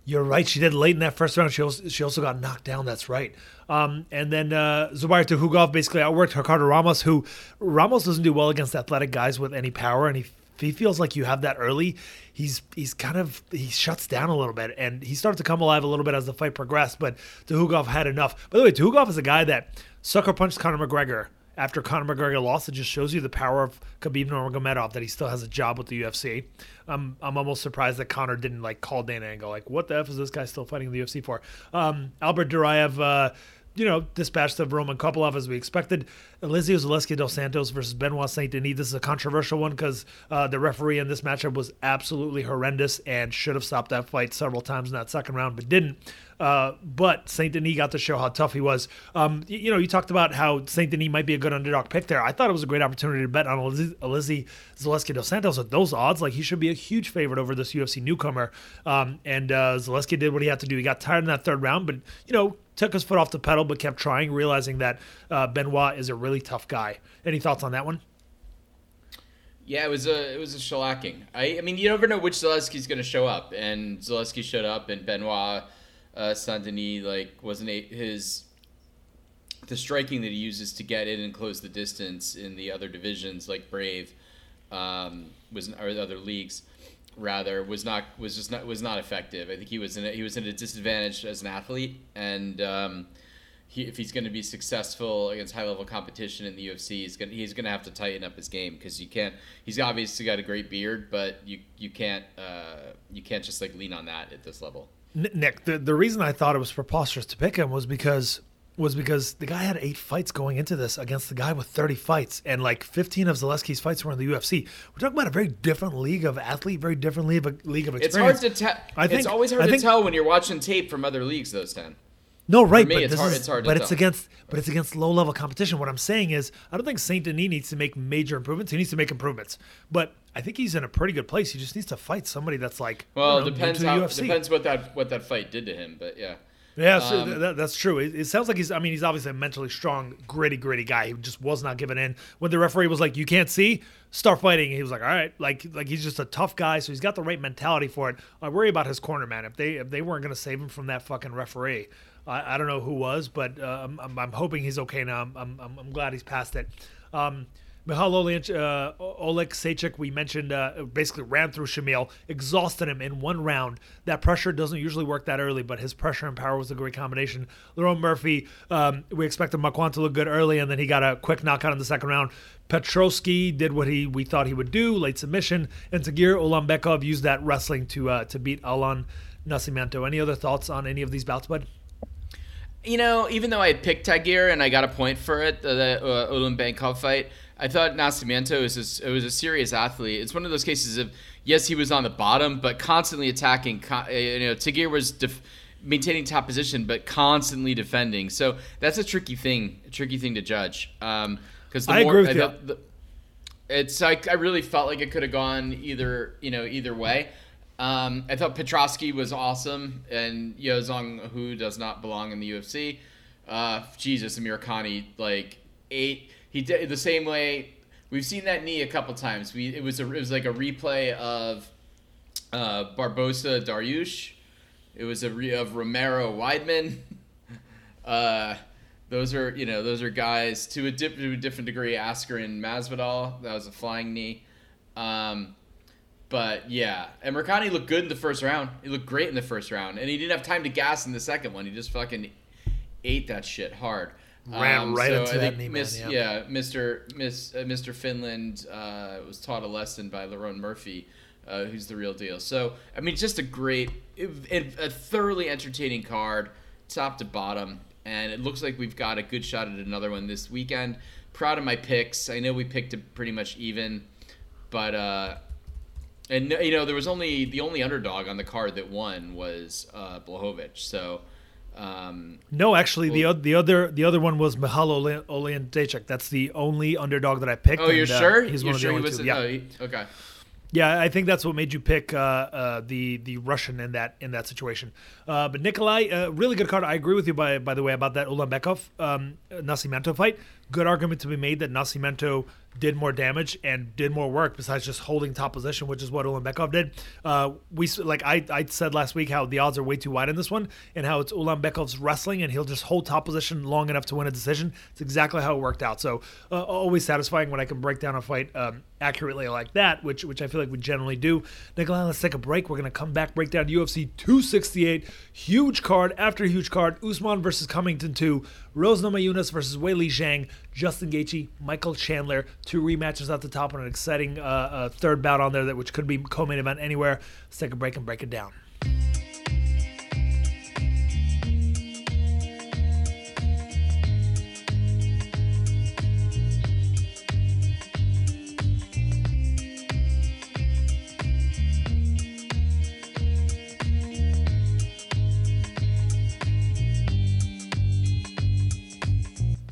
Speaker 2: You're right. She did late in that first round. She also, she also got knocked down. That's right. Um, and then uh, Zubair Tukhugov basically outworked Ricardo Ramos, who Ramos doesn't do well against athletic guys with any power, and he he feels like you have that early, he's he's kind of he shuts down a little bit, and he started to come alive a little bit as the fight progressed. But Tukhugov had enough. By the way, Tukhugov is a guy that sucker punched Conor McGregor after Conor McGregor lost. It just shows you the power of Khabib Nurmagomedov that he still has a job with the UFC. I'm I'm almost surprised that Conor didn't like call Dana and go like, "What the f is this guy still fighting the UFC for?" Um, Albert Duraev, uh, you know, dispatched of Roman Kopylov as we expected. Elizeu Zaleski dos Santos versus Benoit Saint Denis. This is a controversial one because uh, the referee in this matchup was absolutely horrendous and should have stopped that fight several times in that second round, but didn't. Uh, but Saint Denis got to show how tough he was. Um, y- you know, you talked about how Saint Denis might be a good underdog pick there. I thought it was a great opportunity to bet on Eliz- Elizeu Zaleski dos Santos at those odds. Like he should be a huge favorite over this UFC newcomer. Um, and uh, Zaleski did what he had to do. He got tired in that third round, but you know, took his foot off the pedal, but kept trying, realizing that uh, Benoit is a really tough guy. Any thoughts on that one?
Speaker 3: Yeah, it was a it was a shellacking. I I mean, you never know which Zaleski's going to show up, and Zaleski showed up, and Benoit uh, Saint Denis like wasn't a, his the striking that he uses to get in and close the distance in the other divisions like Brave um, was or the other leagues rather was not was just not was not effective. I think he was in a, he was in a disadvantage as an athlete, and um, he, if he's going to be successful against high level competition in the UFC, he's going he's going to have to tighten up his game because you can't. He's obviously got a great beard, but you you can't uh, you can't just like lean on that at this level.
Speaker 2: Nick, the, the reason I thought it was preposterous to pick him was because was because the guy had eight fights going into this against the guy with 30 fights, and like 15 of Zaleski's fights were in the UFC. We're talking about a very different league of athlete, very different league of, league of experience.
Speaker 3: It's hard to tell. I think It's always hard
Speaker 2: I
Speaker 3: to
Speaker 2: think,
Speaker 3: tell when you're watching tape from other leagues. Those ten.
Speaker 2: No, right,
Speaker 3: me,
Speaker 2: but
Speaker 3: it's hard-
Speaker 2: is,
Speaker 3: it's hard to
Speaker 2: but it's
Speaker 3: tell.
Speaker 2: against, but it's against low level competition. What I'm saying is, I don't think Saint Denis needs to make major improvements. He needs to make improvements, but I think he's in a pretty good place. He just needs to fight somebody that's like,
Speaker 3: Well,
Speaker 2: know,
Speaker 3: depends how
Speaker 2: UFC.
Speaker 3: depends what that what that fight did to him, but yeah.
Speaker 2: Yeah,
Speaker 3: Um,
Speaker 2: th- that, that's true. It, it sounds like he's. I mean, he's obviously a mentally strong, gritty, gritty guy. He just was not giving in. When the referee was like, "You can't see, start fighting," he was like, "All right." Like, like he's just a tough guy. So he's got the right mentality for it. I worry about his corner man. If they if they weren't going to save him from that fucking referee, I, I don't know who was, but uh, I'm, I'm, hoping he's okay now. I'm, I'm, I'm glad he's past it. Um, Michal Oleg, uh, Oleksiejczuk, we mentioned, uh, basically ran through Shamil, exhausted him in one round. That pressure doesn't usually work that early, but his pressure and power was a great combination. Lerone Murphy, um, we expected Makwan to look good early, and then he got a quick knockout in the second round. Petroski did what he we thought he would do, late submission, and Tagir Ulanbekov used that wrestling to uh, to beat Allan Nascimento. Any other thoughts on any of these bouts, bud?
Speaker 3: You know, even though I had picked Tagir and I got a point for it, the, the uh, Bankov fight, I thought Nascimento was a, it was a serious athlete. It's one of those cases of yes, he was on the bottom, but constantly attacking. uh, You know, Tagir was def- maintaining top position, but constantly defending. So that's a tricky thing, a tricky thing to judge. Because the
Speaker 2: I
Speaker 3: more
Speaker 2: agree with you.
Speaker 3: thought the- it's like I really felt like it could have gone either you know either way. Um, I thought Petroski was awesome, and Yaozong Hu does not belong in the UFC. Uh, Jesus, Amirkhani like eight. He did the same way. We've seen that knee a couple times. We it was a, it was like a replay of uh, Barboza Dariush. It was a re- of Romero Weidman. Uh, those are you know those are guys to a, dip, to a different degree. Askren Masvidal that was a flying knee, um, but yeah, and Mercani looked good in the first round. He looked great in the first round, and he didn't have time to gas in the second one. He just fucking ate that shit hard.
Speaker 2: Ran right into
Speaker 3: I
Speaker 2: that knee, man,
Speaker 3: Miss,
Speaker 2: yeah.
Speaker 3: yeah, Mr. Miss uh, Mr. Finland uh, was taught a lesson by Lerone Murphy, uh, who's the real deal. So I mean, just a great, a thoroughly entertaining card, top to bottom, and it looks like we've got a good shot at another one this weekend. Proud of my picks. I know we picked it pretty much even, but uh, and you know there was only the only underdog on the card that won was uh, Blachowicz. So. Um,
Speaker 2: No, actually, the the other the other one was Michal Ole- Oleandechik. That's the only underdog that I picked.
Speaker 3: oh, you're
Speaker 2: and, uh,
Speaker 3: sure?
Speaker 2: He's
Speaker 3: you're
Speaker 2: one of
Speaker 3: sure
Speaker 2: the
Speaker 3: he
Speaker 2: only. Yeah.
Speaker 3: oh, he- okay.
Speaker 2: Yeah, I think that's what made you pick uh, uh, the the Russian in that in that situation. Uh, but Nikolai, uh, really good card. I agree with you by by the way about that Ulanbekov um, Nascimento fight. Good argument to be made that Nascimento did more damage and did more work besides just holding top position, which is what Ulanbekov did. Uh, we like I, I said last week how the odds are way too wide in this one, and how it's Ulanbekov's wrestling and he'll just hold top position long enough to win a decision. It's exactly how it worked out. So uh, always satisfying when I can break down a fight um, accurately like that, which which I feel like we generally do. Nikolai, let's take a break. We're gonna come back, break down UFC 268, huge card after huge card. Usman versus Cummington 2, Rose Namajunas versus Weili Zhang, Justin Gaethje, Michael Chandler. Two rematches at the top and an exciting uh, uh, third bout on there that which could be co-main event anywhere. Let's take a break and break it down.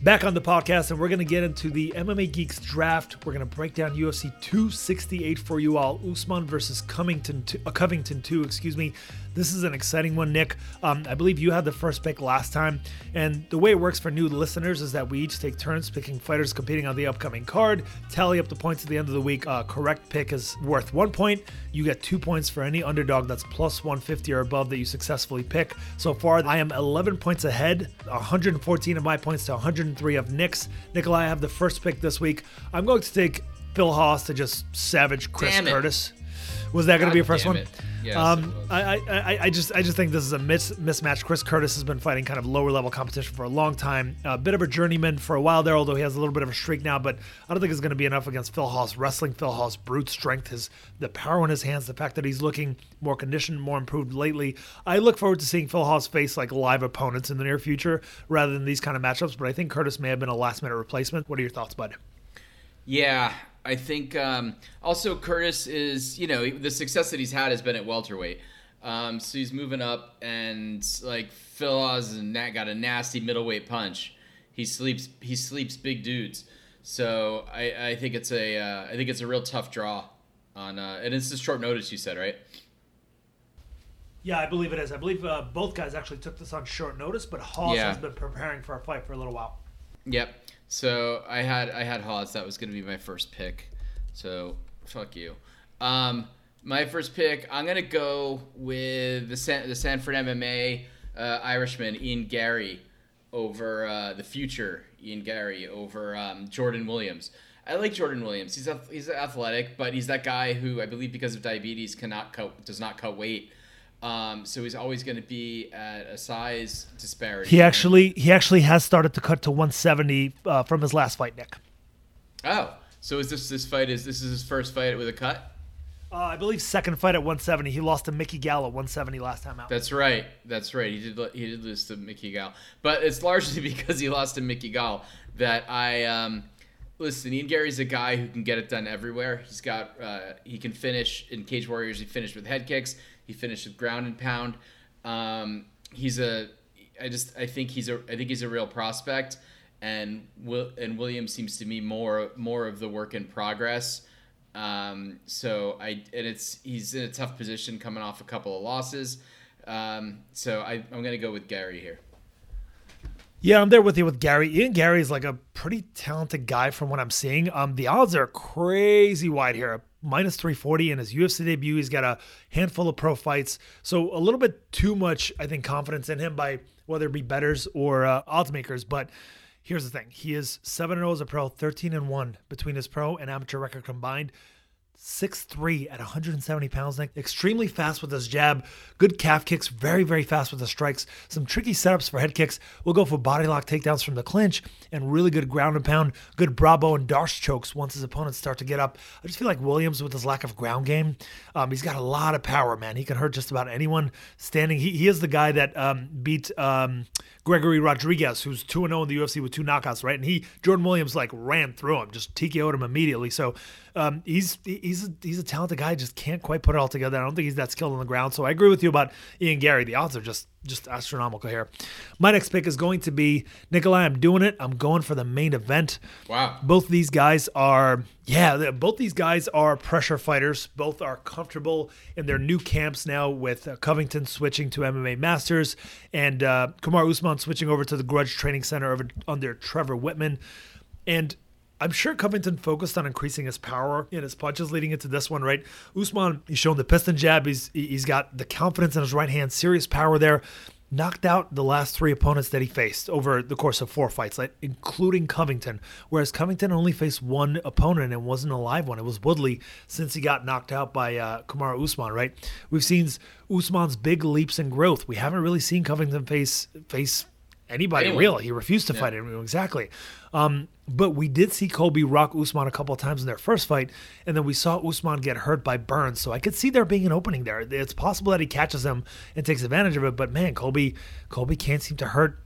Speaker 2: Back on the podcast, and we're going to get into the MMA Geeks draft. We're going to break down UFC 268 for you all. Usman versus Cummington, two, uh, Covington 2, excuse me. This is an exciting one, Nick. Um, I believe you had the first pick last time, and the way it works for new listeners is that we each take turns picking fighters competing on the upcoming card. Tally up the points at the end of the week. Uh, correct pick is worth one point. You get two points for any underdog that's plus 150 or above that you successfully pick. So far, I am 11 points ahead, 114 of my points to 103 of Nick's. Nikolai, I have the first pick this week. I'm going to take Phil Hawes to just savage Chris Curtis. Was that going to be a first one?
Speaker 3: it. Yes,
Speaker 2: um. I, I, I just, I just think this is a mis- mismatch. Chris Curtis has been fighting kind of lower level competition for a long time. A bit of a journeyman for a while there, although he has a little bit of a streak now. But I don't think it's going to be enough against Phil Hawes. Wrestling Phil Hawes, brute strength, his the power in his hands, the fact that he's looking more conditioned, more improved lately. I look forward to seeing Phil Hawes face like live opponents in the near future rather than these kind of matchups. But I think Curtis may have been a last minute replacement. What are your thoughts, bud?
Speaker 3: Yeah, I think um, also Curtis is, you know, the success that he's had has been at welterweight. Um, so he's moving up, and like Phil Hawes and that got a nasty middleweight punch. He sleeps he sleeps big dudes. So I, I think it's a uh, I think it's a real tough draw on uh, and it's a short notice. You said right?
Speaker 2: Yeah, I believe it is. I believe uh, both guys actually took this on short notice, but Hawes
Speaker 3: Yeah.
Speaker 2: has been preparing for a fight for a little while.
Speaker 3: Yep. So I had I had Hawes. That was going to be my first pick. So fuck you. Um, my first pick. I'm gonna go with the San, the Sanford MMA uh, Irishman Ian Garry over uh, the future Ian Garry over um, Jordan Williams. I like Jordan Williams. He's ath- he's athletic, but he's that guy who I believe because of diabetes cannot cut does not cut weight. Um, so he's always going to be at a size disparity.
Speaker 2: He actually he actually has started to cut to 170 uh, from his last fight, Nick.
Speaker 3: Oh, so is this this fight? Is this is his first fight with a cut?
Speaker 2: Uh, I believe second fight at 170. He lost to Mickey Gall at 170 last time out.
Speaker 3: That's right. That's right. He did. He did lose to Mickey Gall, but it's largely because he lost to Mickey Gall that I um, listen. Ian Garry's a guy who can get it done everywhere. He's got. Uh, he can finish in Cage Warriors. He finished with head kicks. He finished with ground and pound. Um, he's a. I just. I think he's a. I think he's a real prospect, and Will and Williams seems to me more more of the work in progress. Um, so I and it's he's in a tough position coming off a couple of losses. Um, so I, I'm gonna go with Garry here.
Speaker 2: Yeah, I'm there with you with Garry. Ian Garry is like a pretty talented guy from what I'm seeing. Um, the odds are crazy wide here. Minus 340 in his UFC debut. He's got a handful of pro fights. So a little bit too much, I think, confidence in him by whether it be betters or uh, odds makers. But here's the thing: he is seven and zero as a pro, 13 and one between his pro and amateur record combined. 6'3 at 170 pounds, Nick. Extremely fast with his jab. Good calf kicks. Very, very fast with the strikes. Some tricky setups for head kicks. We'll go for body lock takedowns from the clinch and really good ground and pound. Good Brabo and D'arce chokes once his opponents start to get up. I just feel like Williams, with his lack of ground game, um, he's got a lot of power, man. He can hurt just about anyone standing. He, he is the guy that um, beat um, Gregory Rodrigues, who's 2 0 in the UFC with two knockouts, right? And he, Jordan Williams, like ran through him, just TKO'd him immediately. So um, he's he's a, he's a talented guy, just can't quite put it all together. I don't think he's that skilled on the ground. So I agree with you about Ian Garry. The odds are just just astronomical here. My next pick is going to be Nikolai. I'm doing it. I'm going for the main event.
Speaker 3: Wow.
Speaker 2: Both these guys are, yeah, both these guys are pressure fighters. Both are comfortable in their new camps now with uh, Covington switching to MMA Masters and uh, Kamaru Usman switching over to the Grudge Training Center over, under Trevor Wittman. And I'm sure Covington focused on increasing his power in his punches leading into this one, right? Usman, he's shown the piston jab. He's he's got the confidence in his right hand, serious power there. Knocked out the last three opponents that he faced over the course of four fights, like, including Covington. Whereas Covington only faced one opponent and wasn't a live one. It was Woodley since he got knocked out by uh, Kamaru Usman, right? We've seen Usman's big leaps in growth. We haven't really seen Covington face face anybody
Speaker 3: Anyone.
Speaker 2: real. He refused to fight anyone exactly. Um, but we did see Colby rock Usman a couple of times in their first fight, and then we saw Usman get hurt by Burns. So I could see there being an opening there. It's possible that he catches him and takes advantage of it. But man, Colby, Colby can't seem to hurt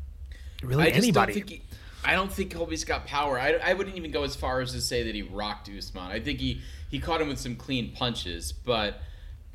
Speaker 2: really
Speaker 3: I
Speaker 2: anybody.
Speaker 3: don't think he, I don't think Colby's got power. I, I wouldn't even go as far as to say that he rocked Usman. I think he he caught him with some clean punches, but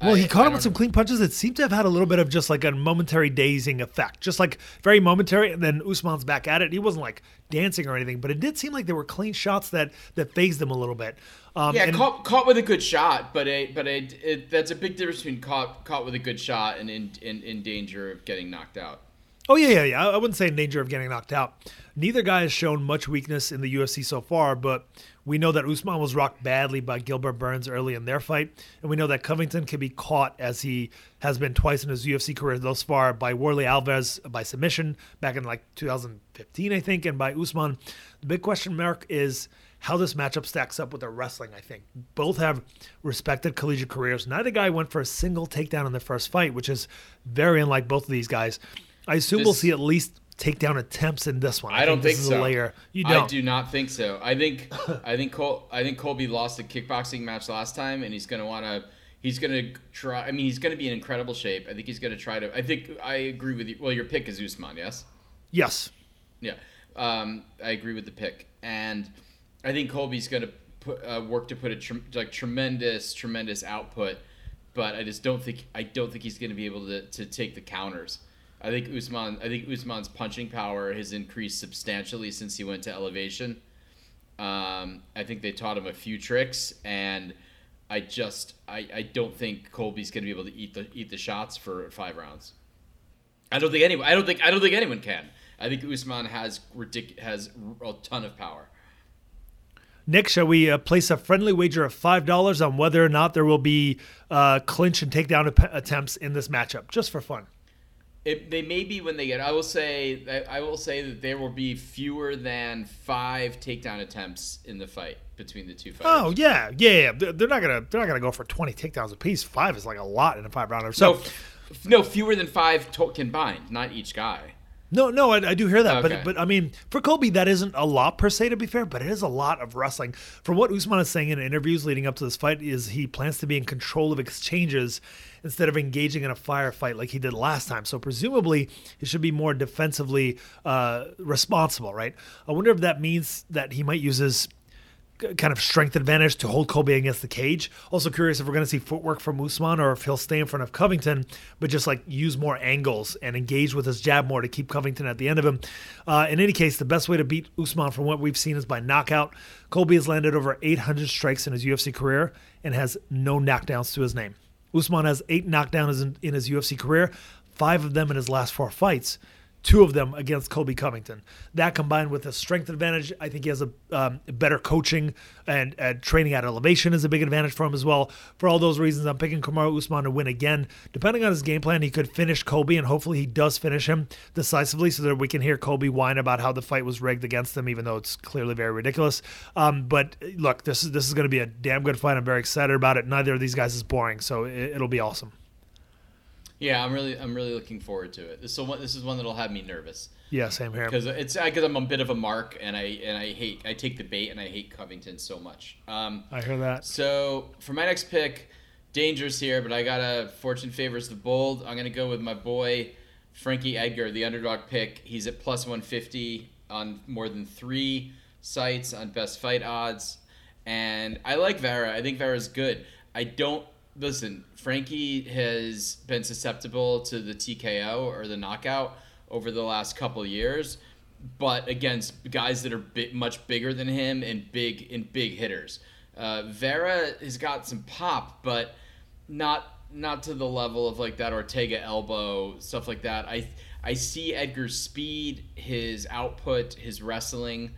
Speaker 2: Well, he caught
Speaker 3: I
Speaker 2: him with some clean punches that seemed to have had a little bit of just like a momentary dazing effect, just like very momentary. And then Usman's back at it. He wasn't like dancing or anything, but it did seem like there were clean shots that that phased him a little bit. Um,
Speaker 3: Yeah,
Speaker 2: and-
Speaker 3: caught, caught with a good shot, but a but a it, that's a big difference between caught caught with a good shot and in, in in danger of getting knocked out.
Speaker 2: Oh yeah, yeah, yeah. I I wouldn't say in danger of getting knocked out. Neither guy has shown much weakness in the UFC so far, but we know that Usman was rocked badly by Gilbert Burns early in their fight, and we know that Covington can be caught as he has been twice in his UFC career thus far by Warlley Alves by submission back in like 2015, I think, and by Usman. The big question mark is how this matchup stacks up with their wrestling. I think both have respected collegiate careers. Neither guy went for a single takedown in their first fight, which is very unlike both of these guys. I assume we'll see at least takedown attempts in this one.
Speaker 3: I, don't think
Speaker 2: this is
Speaker 3: so.
Speaker 2: layer. You don't.
Speaker 3: I do not think so. I think I think Col- I think Colby lost a kickboxing match last time, and he's gonna want to. He's gonna try. I mean, he's gonna be in incredible shape. I think he's gonna try to. I think I agree with you. Well, your pick is Usman, yes.
Speaker 2: Yes.
Speaker 3: Yeah, um, I agree with the pick, and I think Colby's going to put uh, work to put a like tremendous, tremendous output, but I just don't think I don't think he's going to be able to, to take the counters. I think Usman, I think Usman's punching power has increased substantially since he went to elevation. Um, I think they taught him a few tricks, and I just I, I don't think Colby's going to be able to eat the eat the shots for five rounds. I don't think anyone. I don't think. I don't think anyone can. I think Usman has ridic- has a ton of power.
Speaker 2: Nick, shall we uh, place a friendly wager of five dollars on whether or not there will be uh, clinch and takedown attempts in this matchup, just for fun?
Speaker 3: It, they may be when they get. I will say. I, will say that there will be fewer than five takedown attempts in the fight between the two fighters.
Speaker 2: Oh yeah, yeah, yeah. They're they're not gonna they're not gonna go for twenty takedowns apiece. Five is like a lot in a five rounder. So
Speaker 3: no, f- no, fewer than five to- combined, not each guy.
Speaker 2: No, no, I, I do hear that,
Speaker 3: Okay.
Speaker 2: but but I mean, for Colby, that isn't a lot per se. To be fair, but it is a lot of wrestling. From what Usman is saying in interviews leading up to this fight, is he plans to be in control of exchanges instead of engaging in a firefight like he did last time. So presumably, he should be more defensively uh, responsible, right? I wonder if that means that he might use his kind of strength advantage to hold Colby against the cage. Also curious if we're going to see footwork from Usman or if he'll stay in front of Covington, but just like use more angles and engage with his jab more to keep Covington at the end of him. Uh, in any case, the best way to beat Usman from what we've seen is by knockout. Colby has landed over 800 strikes in his UFC career and has no knockdowns to his name. Usman has eight knockdowns in, in his UFC career, five of them in his last four fights two of them against Colby Covington. That combined with a strength advantage, I think he has a um, better coaching and uh, training at elevation is a big advantage for him as well. For all those reasons, I'm picking Kamaru Usman to win again. Depending on his game plan, he could finish Colby, and hopefully he does finish him decisively, so that we can hear Colby whine about how the fight was rigged against him, even though it's clearly very ridiculous. Um, but look, this is this is going to be a damn good fight. I'm very excited about it. Neither of these guys is boring, so it, it'll be awesome.
Speaker 3: Yeah, I'm really I'm really looking forward to it. This is one, this is one that'll have me nervous
Speaker 2: Yeah, same here.
Speaker 3: because it's because I'm a bit of a mark and I and I hate I take the bait and I hate Covington so much. Um,
Speaker 2: I hear that.
Speaker 3: So for my next pick, dangerous here, but I got a fortune favors the bold. I'm gonna go with my boy Frankie Edgar, the underdog pick. He's at plus 150 on more than three sites on best fight odds, and I like Vera. I think Vera's good. I don't listen. Frankie has been susceptible to the TKO or the knockout over the last couple years but against guys that are bi- much bigger than him and big and big hitters. Uh, Vera has got some pop, but not not to the level of like that Ortega elbow stuff like that. I I see Edgar's speed, his output, his wrestling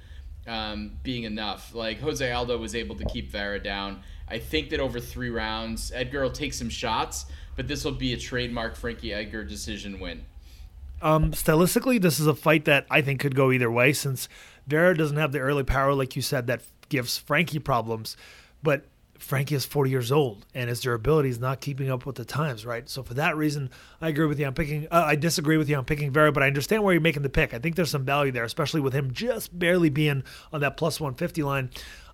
Speaker 3: um, being enough. Like Jose Aldo was able to keep Vera down. I think that over three rounds, Edgar will take some shots, but this will be a trademark Frankie Edgar decision win.
Speaker 2: Um, stylistically, this is a fight that I think could go either way since Vera doesn't have the early power, like you said, that gives Frankie problems. But Frankie is 40 years old and his durability is not keeping up with the times, right? So for that reason, I agree with you on picking. Uh, I disagree with you on picking Vera, but I understand where you're making the pick. I think there's some value there, especially with him just barely being on that plus 150 line.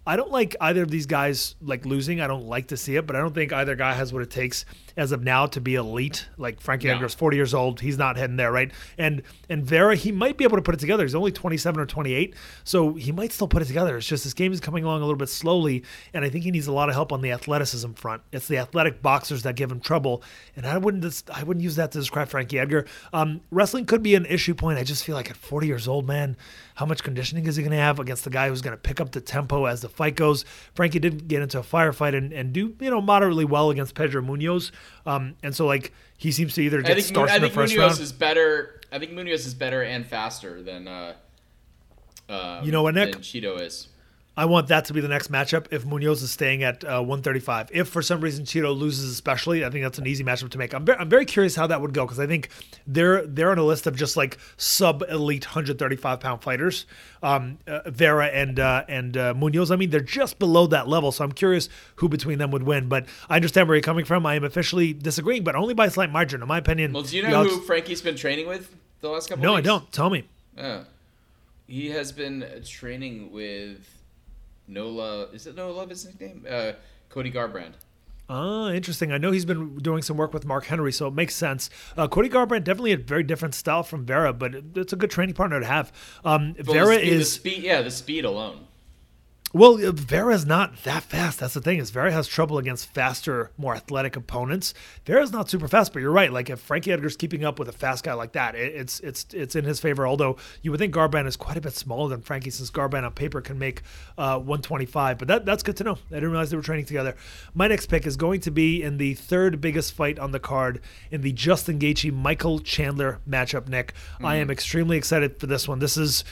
Speaker 2: I don't like either of these guys like losing. I don't like to see it, but I don't think either guy has what it takes as of now to be elite. Like Frankie
Speaker 3: No.
Speaker 2: Edgar's 40 years old. He's not heading there, right? And and Vera, he might be able to put it together. He's only 27 or 28, so he might still put it together. It's just this game is coming along a little bit slowly, and I think he needs a lot of help on the athleticism front. It's the athletic boxers that give him trouble, and I wouldn't dis- I wouldn't use that to describe Frankie Edgar. Um, wrestling could be an issue point. I just feel like at 40 years old, man, how much conditioning is he going to have against the guy who's going to pick up the tempo as the fight goes? Frankie didn't get into a firefight and, and do you know moderately well against Pedro Munhoz, um, and so like he seems to either
Speaker 3: I
Speaker 2: get
Speaker 3: think,
Speaker 2: starts
Speaker 3: I
Speaker 2: in the first
Speaker 3: Munhoz
Speaker 2: round.
Speaker 3: is better. I think Munhoz is better and faster than uh, uh,
Speaker 2: You know what, Nick?
Speaker 3: than Chito is.
Speaker 2: I want that to be the next matchup if Munhoz is staying at uh, 135. If for some reason Chito loses, especially, I think that's an easy matchup to make. I'm, ve- I'm very curious how that would go because I think they're they're on a list of just like sub elite 135 pound fighters. Um, uh, Vera and uh, and uh, Munhoz. I mean, they're just below that level, so I'm curious who between them would win. But I understand where you're coming from. I am officially disagreeing, but only by a slight margin. In my opinion,
Speaker 3: Well, do you know who Frankie's been training with the last couple?
Speaker 2: No, I don't. Tell me.
Speaker 3: Oh. He has been training with Nola. Is it Nola? His nickname? Uh, Cody Garbrandt.
Speaker 2: Ah, interesting. I know he's been doing some work with Mark Henry, so it makes sense. Uh, Cody Garbrandt definitely a very different style from Vera, but it's a good training partner to have. Um,
Speaker 3: Well,
Speaker 2: Vera
Speaker 3: the speed, the
Speaker 2: is
Speaker 3: speed. Yeah, the speed alone.
Speaker 2: Well, uh, Vera's not that fast. That's the thing is Vera has trouble against faster, more athletic opponents. Vera's not super fast, but you're right. Like if Frankie Edgar's keeping up with a fast guy like that, it, it's it's it's in his favor. Although you would think Garbrandt is quite a bit smaller than Frankie, since Garbrandt on paper can make uh, 125. But that that's good to know. I didn't realize they were training together. My next pick is going to be in the third biggest fight on the card in the Justin Gaethje Michael Chandler matchup. Nick, I am extremely excited for this one. This is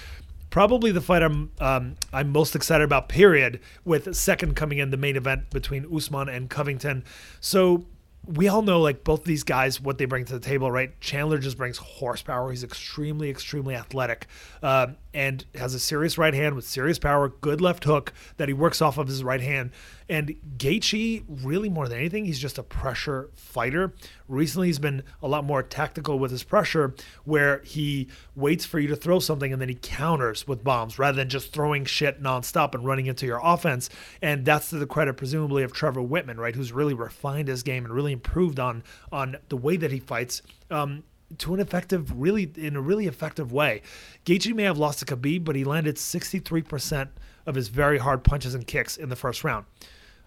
Speaker 2: probably the fight I'm um, I'm most excited about. Period. With second coming in the main event between Usman and Covington. So we all know like both these guys what they bring to the table, right? Chandler just brings horsepower. He's extremely extremely athletic um, and has a serious right hand with serious power, good left hook that he works off of his right hand. And Gaethje, really more than anything, he's just a pressure fighter. Recently, he's been a lot more tactical with his pressure, where he waits for you to throw something and then he counters with bombs rather than just throwing shit nonstop and running into your offense. And that's to the credit, presumably, of Trevor Wittman, right, who's really refined his game and really improved on on the way that he fights. Um, to an effective, really in a really effective way. Gaethje may have lost to Khabib, but he landed 63% of his very hard punches and kicks in the first round.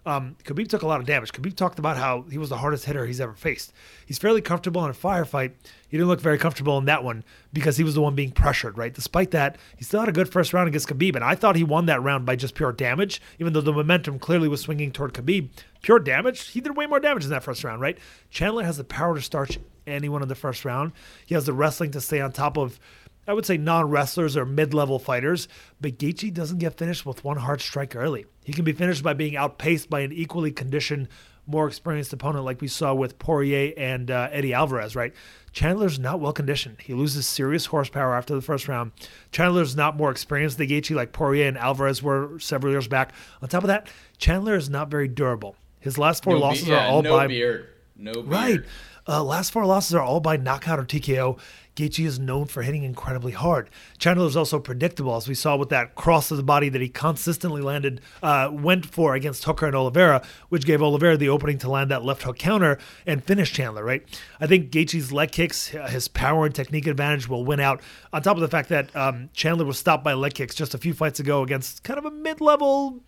Speaker 2: Um, Khabib took a lot of damage. Khabib talked about how he was the hardest hitter he's ever faced. He's fairly comfortable in a firefight. He didn't look very comfortable in that one because he was the one being pressured, right? Despite that, he still had a good first round against Khabib, and I thought he won that round by just pure damage, even though the momentum clearly was swinging toward Khabib. Pure damage, he did way more damage in that first round, right? Chandler has the power to starch anyone in the first round. He has the wrestling to stay on top of I would say non wrestlers or mid level fighters, but Gaethje doesn't get finished with one hard strike early. He can be finished by being outpaced by an equally conditioned, more experienced opponent like we saw with Poirier and uh, Eddie Alvarez, right? Chandler's not well conditioned. He loses serious horsepower after the first round. Chandler's not more experienced than Gaethje like Poirier and Alvarez were several years back. On top of that, Chandler is not very durable. His last four
Speaker 3: No be-
Speaker 2: losses
Speaker 3: yeah,
Speaker 2: are all
Speaker 3: no
Speaker 2: by
Speaker 3: beard. No beard.
Speaker 2: Right. Uh, last four losses are all by knockout or TKO. Gaethje is known for hitting incredibly hard. Chandler is also predictable, as we saw with that cross of the body that he consistently landed, uh, went for against Hooker and Oliveira, which gave Oliveira the opening to land that left hook counter and finish Chandler. Right. I think Gaethje's leg kicks, his power and technique advantage will win out. On top of the fact that um, Chandler was stopped by leg kicks just a few fights ago against kind of a mid-level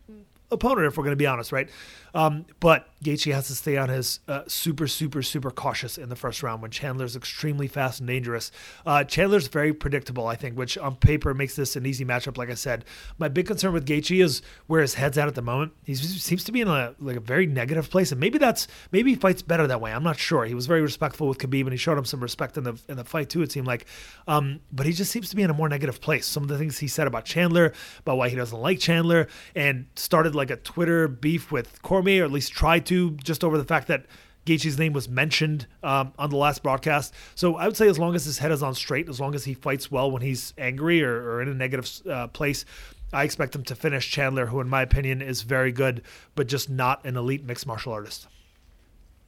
Speaker 2: opponent, if we're going to be honest, right? Um, but Gaethje has to stay on his uh, super, super, super cautious in the first round when Chandler's extremely fast and dangerous. Uh, Chandler's very predictable, I think, which on paper makes this an easy matchup. Like I said, my big concern with Gaethje is where his head's at at the moment. He seems to be in a like a very negative place, and maybe that's maybe he fights better that way. I'm not sure. He was very respectful with Khabib, and he showed him some respect in the in the fight too. It seemed like, um, but he just seems to be in a more negative place. Some of the things he said about Chandler, about why he doesn't like Chandler, and started like a Twitter beef with Cormier, or at least tried to, just over the fact that Gaethje's name was mentioned um, on the last broadcast. So I would say as long as his head is on straight, as long as he fights well when he's angry or, or in a negative uh, place, I expect him to finish Chandler, who in my opinion is very good, but just not an elite mixed martial artist.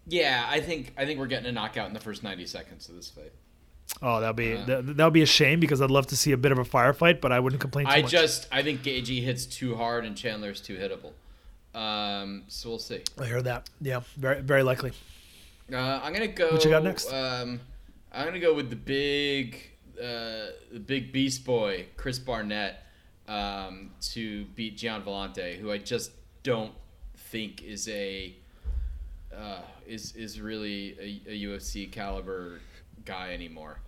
Speaker 3: Yeah, I think I think we're getting a knockout in the first 90 seconds of this fight.
Speaker 2: Oh, that'll be uh, that, that'll be a shame because I'd love to see a bit of a firefight, but I wouldn't complain. I
Speaker 3: much. just I think Gaethje hits too hard and Chandler's too hittable. Um, so we'll see.
Speaker 2: I heard that. Yeah, very very likely.
Speaker 3: Uh, I'm gonna go.
Speaker 2: What you got next?
Speaker 3: Um, I'm gonna go with the big, uh, the big beast boy, Chris Barnett, um, to beat Gian Villante, who I just don't think is a uh, is is really a, a, UFC caliber guy anymore.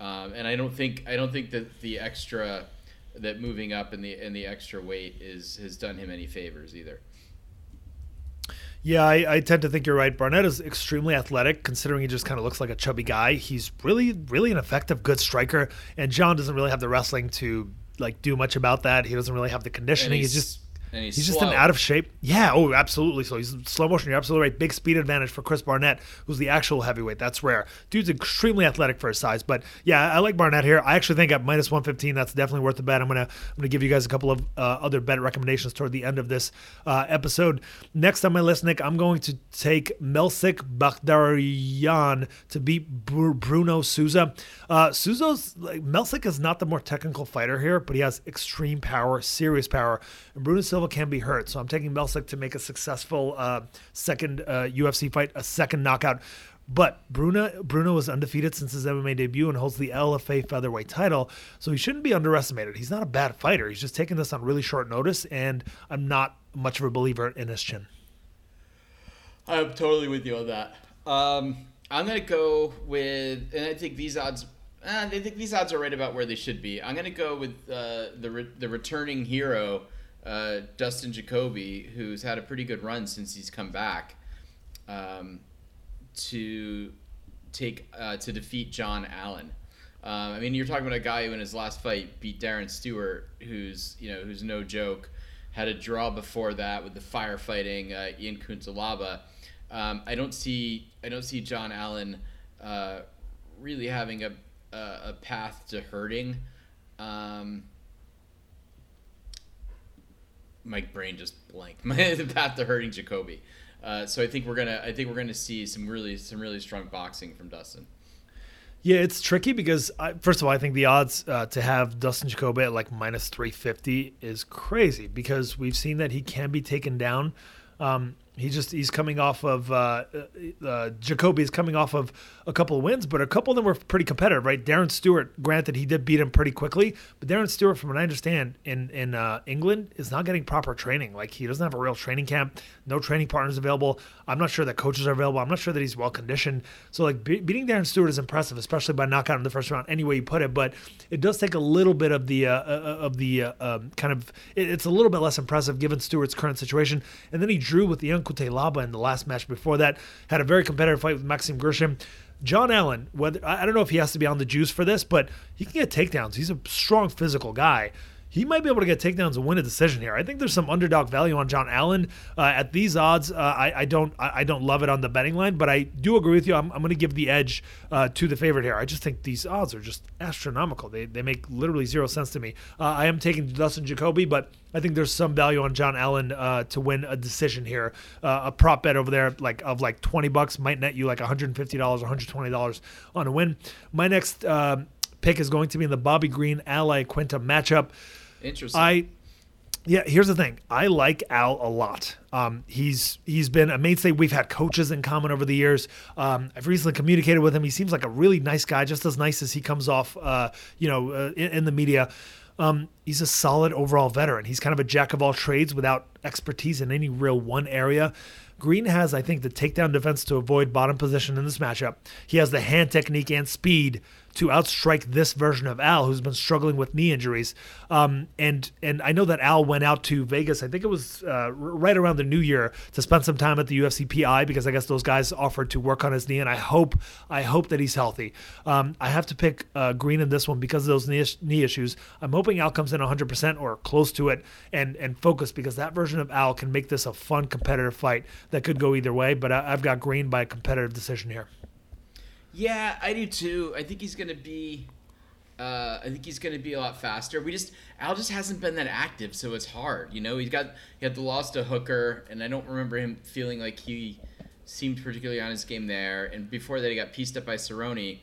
Speaker 3: Um, and I don't think I don't think that the extra that moving up in the in the extra weight is has done him any favors either.
Speaker 2: Yeah, I, I, tend to think you're right. Barnett is extremely athletic, considering he just kind of looks like a chubby guy. He's really, really an effective, good striker, and Gian doesn't really have the wrestling to like do much about that. He doesn't really have the conditioning. He's, he's just
Speaker 3: and he's,
Speaker 2: he's just an out of shape. Yeah. Oh, absolutely. So he's slow motion. You're absolutely right. Big speed advantage for Chris Barnett, who's the actual heavyweight. That's rare. Dude's extremely athletic for his size. But yeah, I like Barnett here. I actually think at minus 115, that's definitely worth the bet. I'm gonna I'm gonna give you guys a couple of uh, other bet recommendations toward the end of this uh, episode. Next on my list, Nick, I'm going to take Melsik Baghdasaryan to beat Bruno Souza. Uh, Souza's like Melsik is not the more technical fighter here, but he has extreme power, serious power. And Bruno Silva can be hurt. So I'm taking Melsik to make a successful uh, second uh, UFC fight, a second knockout. But Bruno Bruno was undefeated since his MMA debut and holds the LFA featherweight title, so he shouldn't be underestimated. He's not a bad fighter. He's just taking this on really short notice, and I'm not much of a believer in his chin.
Speaker 3: I'm totally with you on that. Um, I'm gonna go with, and I think these odds. Uh, I think these odds are right about where they should be. I'm gonna go with uh, the re- the returning hero uh, Dustin Jacoby, who's had a pretty good run since he's come back, um, to take uh, to defeat John Allen. Um, I mean, you're talking about a guy who in his last fight beat Darren Stewart, who's you know who's no joke. Had a draw before that with the firefighting uh, Ian Cutelaba. Um, I don't see I don't see John Allen uh, really having a, a, a path to hurting. Um, my brain just blanked. the path to hurting Jacoby. Uh, so I think we're gonna I think we're gonna see some really some really strong boxing from Dustin.
Speaker 2: Yeah, it's tricky because I, first of all, I think the odds uh, to have Dustin Jacoby at like minus three fifty is crazy because we've seen that he can be taken down. Um, he just he's coming off of uh, uh, uh, Jacoby is coming off of a couple of wins, but a couple of them were pretty competitive, right? Darren Stewart, granted, he did beat him pretty quickly, but Darren Stewart, from what I understand, in in uh, England, is not getting proper training. Like he doesn't have a real training camp, no training partners available. I'm not sure that coaches are available. I'm not sure that he's well conditioned. So like be- beating Darren Stewart is impressive, especially by knockout in the first round. Any way you put it, but it does take a little bit of the uh, uh, of the um, kind of it, it's a little bit less impressive given Stewart's current situation. And then he drew with the Cutelaba in the last match before that. Had a very competitive fight with Maxim Grishin. John Allen, whether I don't know if he has to be on the juice for this, but he can get takedowns. He's a strong physical guy he might be able to get takedowns and win a decision here. I think there's some underdog value on John Allen uh, at these odds. Uh, I, I, don't I, don't love it on the betting line, but I do agree with you. I'm, I'm going to give the edge uh, to the favorite here. I just think these odds are just astronomical. They, they make literally zero sense to me. Uh, I am taking Dustin Jacoby, but I think there's some value on John Allen uh, to win a decision here. Uh, a prop bet over there, like of like 20 bucks, might net you like 150 dollars, 120 dollars on a win. My next pick is going to be in the Bobby Green Al Iaquinta matchup.
Speaker 3: Interesting.
Speaker 2: I yeah, here's the thing. I like Al a lot. Um, he's he's been a mainstay. We've had coaches in common over the years. Um, I've recently communicated with him. He seems like a really nice guy, just as nice as he comes off, uh, you know, uh, in, in, the media. Um, he's a solid overall veteran. He's kind of a jack of all trades without expertise in any real one area. Green has, I think, the takedown defense to avoid bottom position in this matchup. He has the hand technique and speed to outstrike this version of Al, who's been struggling with knee injuries. Um, and and I know that Al went out to Vegas. I think it was uh, right around the New Year to spend some time at the UFC PI because I guess those guys offered to work on his knee. And I hope I hope that he's healthy. Um, I have to pick uh, Green in this one because of those knee, knee issues. I'm hoping Al comes in 100% or close to it and and focus because that version of Al can make this a fun competitive fight that could go either way. But I, I've got Green by a competitive decision here.
Speaker 3: Yeah, I do too. I think he's gonna be. Uh, I think he's going to be a lot faster. We just Al just hasn't been that active, so it's hard. You know, he's got he had the loss to Hooker, and I don't remember him feeling like he seemed particularly on his game there. And before that, he got pieced up by Cerrone.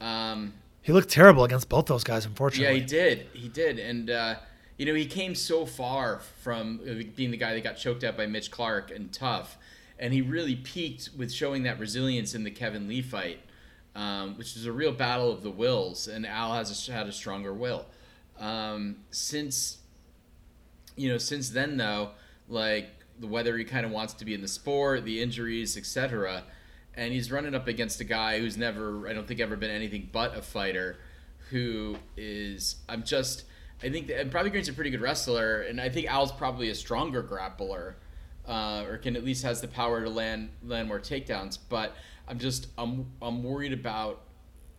Speaker 3: Um,
Speaker 2: He looked terrible against both those guys, unfortunately.
Speaker 3: Yeah, he did. He did, and uh, you know he came so far from uh, being the guy that got choked out by Mitch Clark and tough, and he really peaked with showing that resilience in the Kevin Lee fight, um, which was a real battle of the wills, and Al has a, had a stronger will. Um, since you know, since then though, like the whether he kind of wants to be in the sport, the injuries, etc and he's running up against a guy who's never, I don't think, ever been anything but a fighter. Who is, I'm just, I think, that, and Bobby Green's a pretty good wrestler, and I think Al's probably a stronger grappler, uh, or can at least has the power to land land more takedowns. But I'm just, I'm, I'm worried about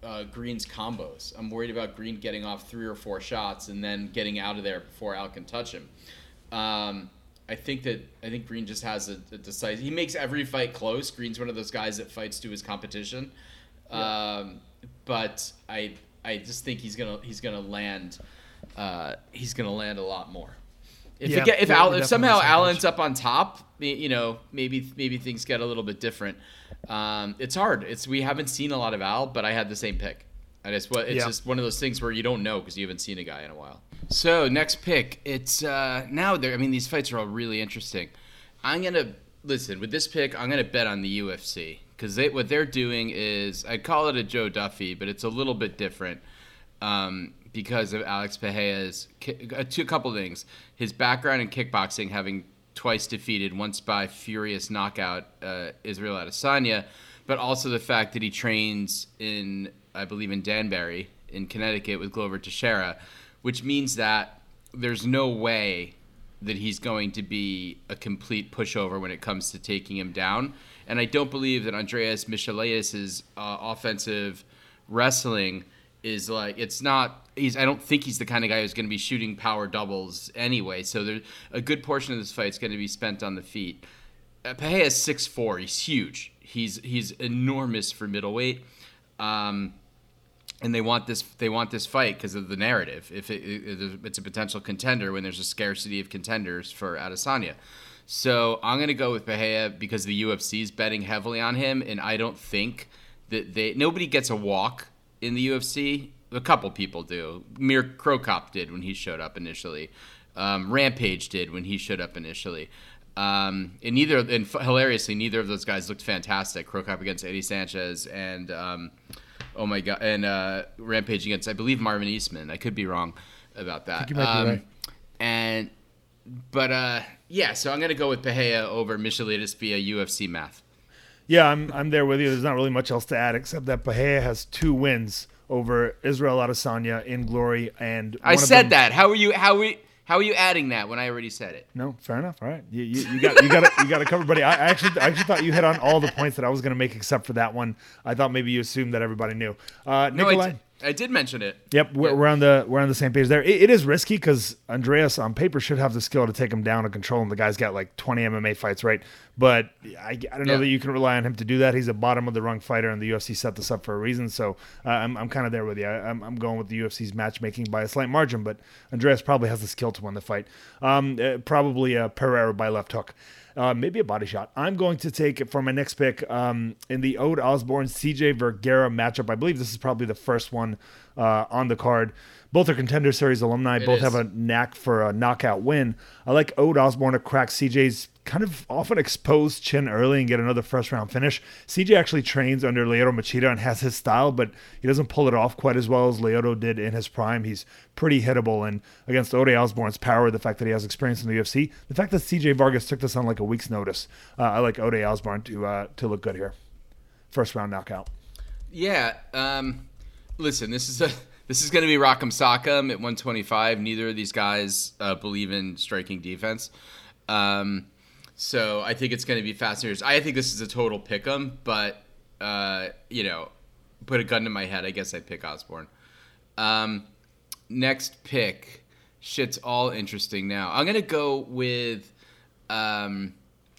Speaker 3: uh, Green's combos. I'm worried about Green getting off three or four shots and then getting out of there before Al can touch him. Um, I think that I think Green just has a, a decisive. He makes every fight close. Green's one of those guys that fights to his competition. Yeah. Um, but I I just think he's gonna he's gonna land uh, he's gonna land a lot more. If yeah, get, if, Al, if somehow Al ends up on top, you know maybe maybe things get a little bit different. Um, it's hard. It's we haven't seen a lot of Al, but I had the same pick. And it's what it's yeah. just one of those things where you don't know because you haven't seen a guy in a while. So next pick, it's uh, now there. I mean, these fights are all really interesting. I'm gonna listen with this pick. I'm gonna bet on the UFC because they, what they're doing is I call it a Joe Duffy, but it's a little bit different um, because of Alex Pereira's uh, two couple things. His background in kickboxing, having twice defeated, once by furious knockout uh, Israel Adesanya, but also the fact that he trains in I believe in Danbury in Connecticut with Glover Teixeira which means that there's no way that he's going to be a complete pushover when it comes to taking him down. And I don't believe that Andreas Michailidis' uh, offensive wrestling is like it's not. He's. I don't think he's the kind of guy who's going to be shooting power doubles anyway. So there's a good portion of this fight is going to be spent on the feet. Uh, Pereira is six four. He's huge. He's he's enormous for middleweight. Um, and they want this they want this fight because of the narrative. If it, it, it's a potential contender when there's a scarcity of contenders for Adesanya. So I'm gonna go with Pereira because the UFC is betting heavily on him, and I don't think that they nobody gets a walk in the UFC. A couple people do. Mir Cro Cop did when he showed up initially. Um, Rampage did when he showed up initially. Um, and neither, and hilariously, neither of those guys looked fantastic. Cro Cop against Eddie Sanchez and. Um, Oh my god! And uh, Rampage against I believe Marvin Eastman. I could be wrong about that.
Speaker 2: um, right.
Speaker 3: And but uh, yeah, so I'm gonna go with Pereira over Michailidis via UFC math.
Speaker 2: Yeah, I'm I'm there with you. There's not really much else to add except that Pereira has two wins over Israel Adesanya in glory, and
Speaker 3: I said them, that. How are you? How we? How are you adding that when I already said it?
Speaker 2: No, fair enough. All right, you, you, you got you got it, you got to cover, buddy. I, I, actually I actually thought you hit on all the points that I was going to make except for that one. I thought maybe you assumed that everybody knew. Uh, Nikolai.
Speaker 3: No, I did mention it.
Speaker 2: Yep, we're, we're, on the we're on the same page there. it, it is risky because Andreas on paper should have the skill to take him down and control him. The guy's got like 20 MMA fights, right? But I, I don't know yeah. that you can rely on him to do that. He's a bottom of the rung fighter, and the UFC set this up for a reason. So uh, I'm, I'm kind of there with you. I, am I'm going with the UFC's matchmaking by a slight margin, but Andreas probably has the skill to win the fight. Um, uh, probably a Pereira by left hook uh, maybe a body shot. I'm going to take it for my next pick um, in the Ode Osborne CJ Vergara matchup. I believe this is probably the first one uh, on the card. Both are contender series alumni. It both is. have a knack for a knockout win. I like Ode Osborne to crack CJ's kind of often exposed chin early and get another first round finish. CJ actually trains under Lyoto Machida and has his style, but he doesn't pull it off quite as well as Lyoto did in his prime. He's pretty hittable. And against Ode Osborne's power, the fact that he has experience in the UFC, the fact that CJ Vargas took this on like a week's notice, uh, I like Ode Osborne to uh, to look good here. First round knockout.
Speaker 3: Yeah. Um, listen, this is a this is going to be Rock'em Sock'em at 125. Neither of these guys uh, believe in striking defense. Um, so I think it's going to be fascinating. I think this is a total pick 'em, but, uh, you know, put a gun to my head, I guess I'd pick Osborne. Um, next pick. Shit's all interesting now. I'm going to go with um,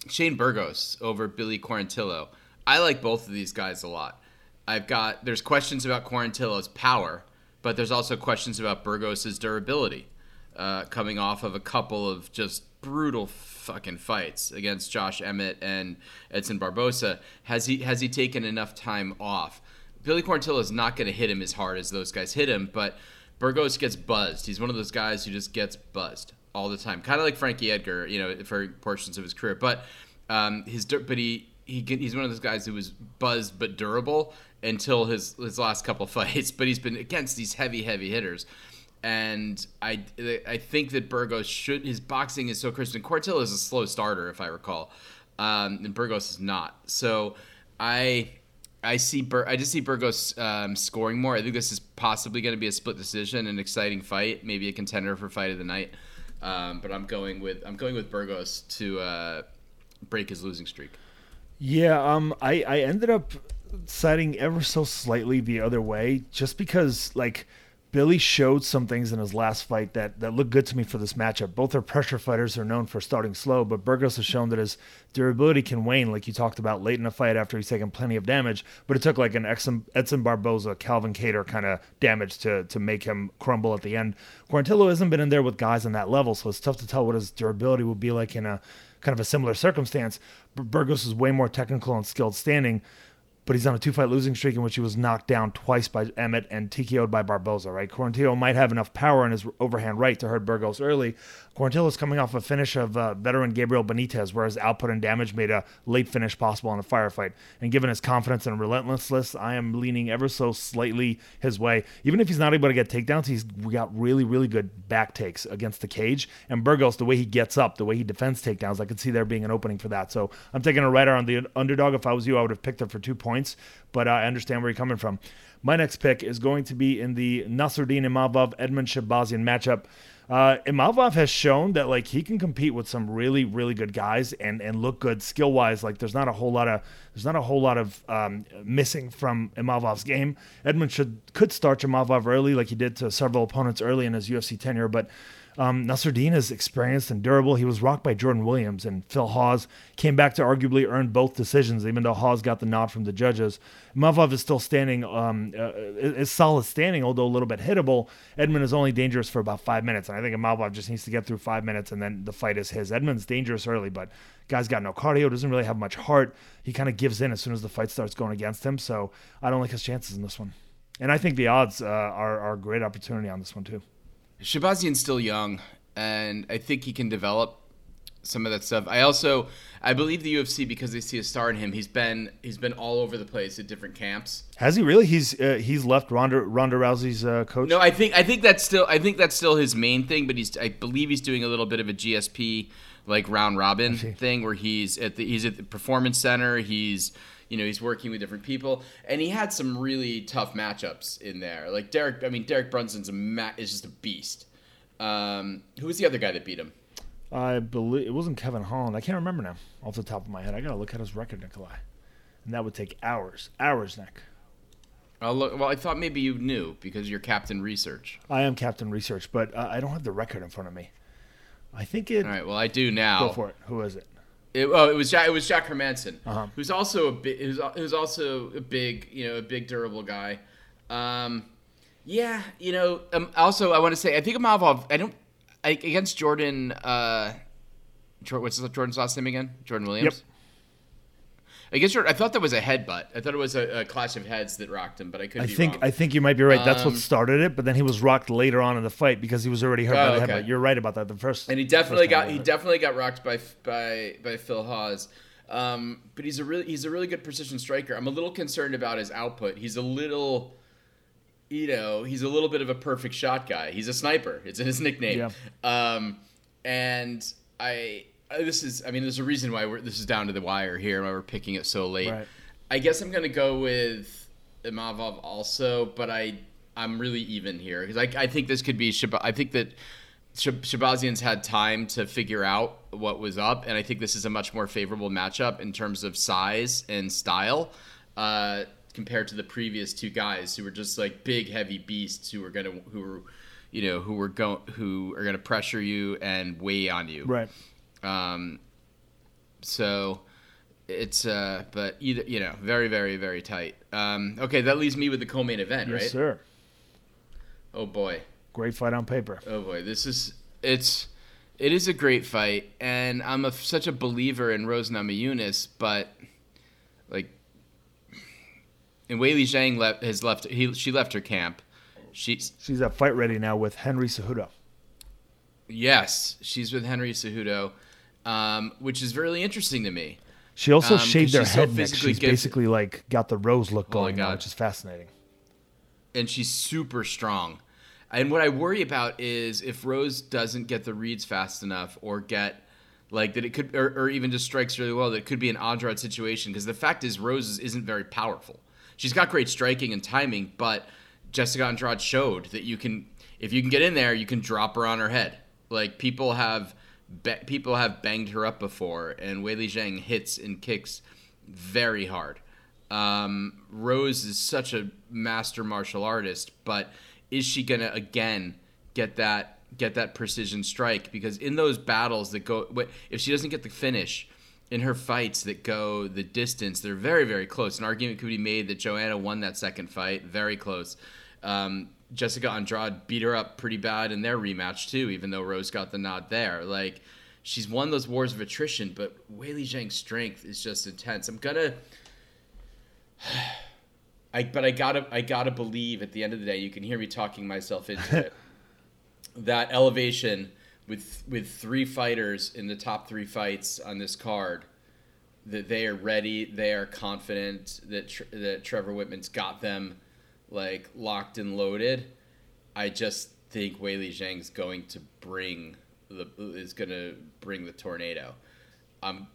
Speaker 3: Shane Burgos over Billy Quarantillo. I like both of these guys a lot. I've got, there's questions about Quarantillo's power but there's also questions about Burgos's durability, uh, coming off of a couple of just brutal fucking fights against Josh Emmett and Edson Barboza. Has he has he taken enough time off? Billy Quarantillo is not going to hit him as hard as those guys hit him, but Burgos gets buzzed. He's one of those guys who just gets buzzed all the time, kind of like Frankie Edgar, you know, for portions of his career. But um, his but he he he's one of those guys who was buzzed but durable until his his last couple fights. But he's been against these heavy heavy hitters. And I, I think that Burgos should his boxing is so crisp. And Quarantillo is a slow starter, if I recall, um, and Burgos is not. So I I see Bur- I just see Burgos um, scoring more. I think this is possibly going to be a split decision, an exciting fight, maybe a contender for fight of the night. Um, but I'm going with I'm going with Burgos to uh, break his losing streak.
Speaker 2: Yeah, um, I I ended up siding ever so slightly the other way, just because like Billy showed some things in his last fight that, that looked good to me for this matchup. Both are pressure fighters are known for starting slow, but Burgos has shown that his durability can wane, like you talked about late in the fight after he's taken plenty of damage. But it took like an Edson, Edson Barboza, Calvin Kattar kind of damage to, to make him crumble at the end. Quarantillo hasn't been in there with guys on that level, so it's tough to tell what his durability will be like in a kind of a similar circumstance. But Burgos is way more technical and skilled standing but he's on a two fight losing streak in which he was knocked down twice by Emmett and TKO'd by Barboza, right? Quarantillo might have enough power in his overhand right to hurt Burgos early. Quarantillo is coming off a finish of uh, veteran Gabriel Benitez, where his output and damage made a late finish possible in a firefight. And given his confidence and relentlessness, I am leaning ever so slightly his way. Even if he's not able to get takedowns, he's got really, really good back takes against the cage. And Burgos, the way he gets up, the way he defends takedowns, I could see there being an opening for that. So I'm taking a rider on the underdog. If I was you, I would have picked it for two points but I understand where you're coming from. My next pick is going to be in the Nassourdine Imavov Edmen Shahbazyan matchup. Uh, Imavov has shown that like he can compete with some really really good guys and and look good skill wise. Like there's not a whole lot of there's not a whole lot of um, missing from Imavov's game. Edmen should could start Imavov early like he did to several opponents early in his UFC tenure, but um, Nassourdine is experienced and durable. He was rocked by Jordan Williams, and Phil Hawes came back to arguably earn both decisions, even though Hawes got the nod from the judges. Imavov is still standing, um, uh, is solid standing, although a little bit hittable. Edmen is only dangerous for about five minutes, and I think Imavov just needs to get through five minutes, and then the fight is his. Edmen's dangerous early, but guy's got no cardio, doesn't really have much heart. He kind of gives in as soon as the fight starts going against him, so I don't like his chances in this one. And I think the odds uh, are, are a great opportunity on this one, too.
Speaker 3: Shahbazyan's still young, and I think he can develop some of that stuff. I also I believe the UFC because they see a star in him. He's been he's been all over the place at different camps.
Speaker 2: Has he really? He's uh, he's left Ronda Ronda Rousey's uh, coach.
Speaker 3: No, I think I think that's still I think that's still his main thing. But he's I believe he's doing a little bit of a GSP like round robin thing where he's at the he's at the performance center. He's you know he's working with different people and he had some really tough matchups in there like derek i mean derek brunson's a ma- is just a beast um, who was the other guy that beat him
Speaker 2: I believe it wasn't Kevin Holland. I can't remember now off the top of my head. I gotta look at his record, Nikolai, and that would take hours, hours, Nick.
Speaker 3: I'll look. Well, I thought maybe you knew because you're Captain Research.
Speaker 2: I am Captain Research, but uh, I don't have the record in front of me. I think it.
Speaker 3: All right. Well, I do now.
Speaker 2: Go for it. Who is it?
Speaker 3: It, oh, it was Jack. It was Jack Hermansson,
Speaker 2: Uh-huh.
Speaker 3: who's also a big, who's, who's also a big, you know, a big durable guy. Um, yeah, you know. Um, also, I want to say, I think Imavov. I don't I, against Jordan. Uh, what's Jordan's last name again? Jordan Williams. Against Jordan, I thought that was a headbutt. I thought it was a, a clash of heads that rocked him, but I could
Speaker 2: I think
Speaker 3: wrong.
Speaker 2: I think you might be right. That's what
Speaker 3: Um,
Speaker 2: started it, but then he was rocked later on in the fight because he was already hurt
Speaker 3: Oh,
Speaker 2: by the
Speaker 3: okay.
Speaker 2: headbutt. You're right about that. The first
Speaker 3: and he definitely got he
Speaker 2: I-
Speaker 3: definitely got rocked by by by Phil Hawes. Um, but he's a really he's a really good precision striker. I'm a little concerned about his output. He's a little, you know, he's a little bit of a perfect shot guy. He's a sniper. It's in his nickname.
Speaker 2: Yeah.
Speaker 3: Um, and I this is I mean there's a reason why we're this is down to the wire here why we're picking it so late.
Speaker 2: Right.
Speaker 3: I guess I'm gonna go with Imavov also, but I I'm really even here because I, I think this could be Shab- I think that Shab- Shahbazyan's had time to figure out what was up, and I think this is a much more favorable matchup in terms of size and style uh, compared to the previous two guys who were just like big, heavy beasts who were gonna who were you know who were going who are gonna pressure you and weigh on you.
Speaker 2: right.
Speaker 3: Um, so it's uh, but either you know very very very tight. Um, okay, that leaves me with the co-main event, right?
Speaker 2: Yes,
Speaker 3: right?
Speaker 2: sir.
Speaker 3: Oh boy.
Speaker 2: Great fight on paper.
Speaker 3: Oh boy, this is it's it is a great fight, and I'm a, such a believer in Rose Namajunas, but like and Weili Zhang left has left. He she left her camp. She's
Speaker 2: She's at fight ready now with Henry Cejudo.
Speaker 3: yes, she's with Henry Cejudo, um, which is really interesting to me.
Speaker 2: She also
Speaker 3: Um,
Speaker 2: shaved her
Speaker 3: so
Speaker 2: head neck. She's
Speaker 3: gifted.
Speaker 2: basically like got the rose look
Speaker 3: Oh
Speaker 2: going now,
Speaker 3: God.
Speaker 2: which is fascinating.
Speaker 3: and she's super strong. And what I worry about is if Rose doesn't get the reads fast enough or get like that it could or, or even just strikes really well that it could be an Andrade situation because the fact is Rose isn't very powerful. She's got great striking and timing, but Jessica Andrade showed that you can if you can get in there, you can drop her on her head. Like people have be- people have banged her up before and Weili Zhang hits and kicks very hard. Um, Rose is such a master martial artist, but is she gonna again get that get that precision strike? Because in those battles that go, if she doesn't get the finish in her fights that go the distance, they're very very close. An argument could be made that Joanna won that second fight, very close. Um, Jessica Andrade beat her up pretty bad in their rematch too, even though Rose got the nod there. Like she's won those wars of attrition, but Weili Zhang's strength is just intense. I'm gonna. I but I gotta I gotta believe at the end of the day you can hear me talking myself into it. That elevation with with three fighters in the top three fights on this card, that they are ready, they are confident that Tr- that Trevor Wittman's got them like locked and loaded. I just think Weili Zhang's going to bring the is going to bring the tornado. I'm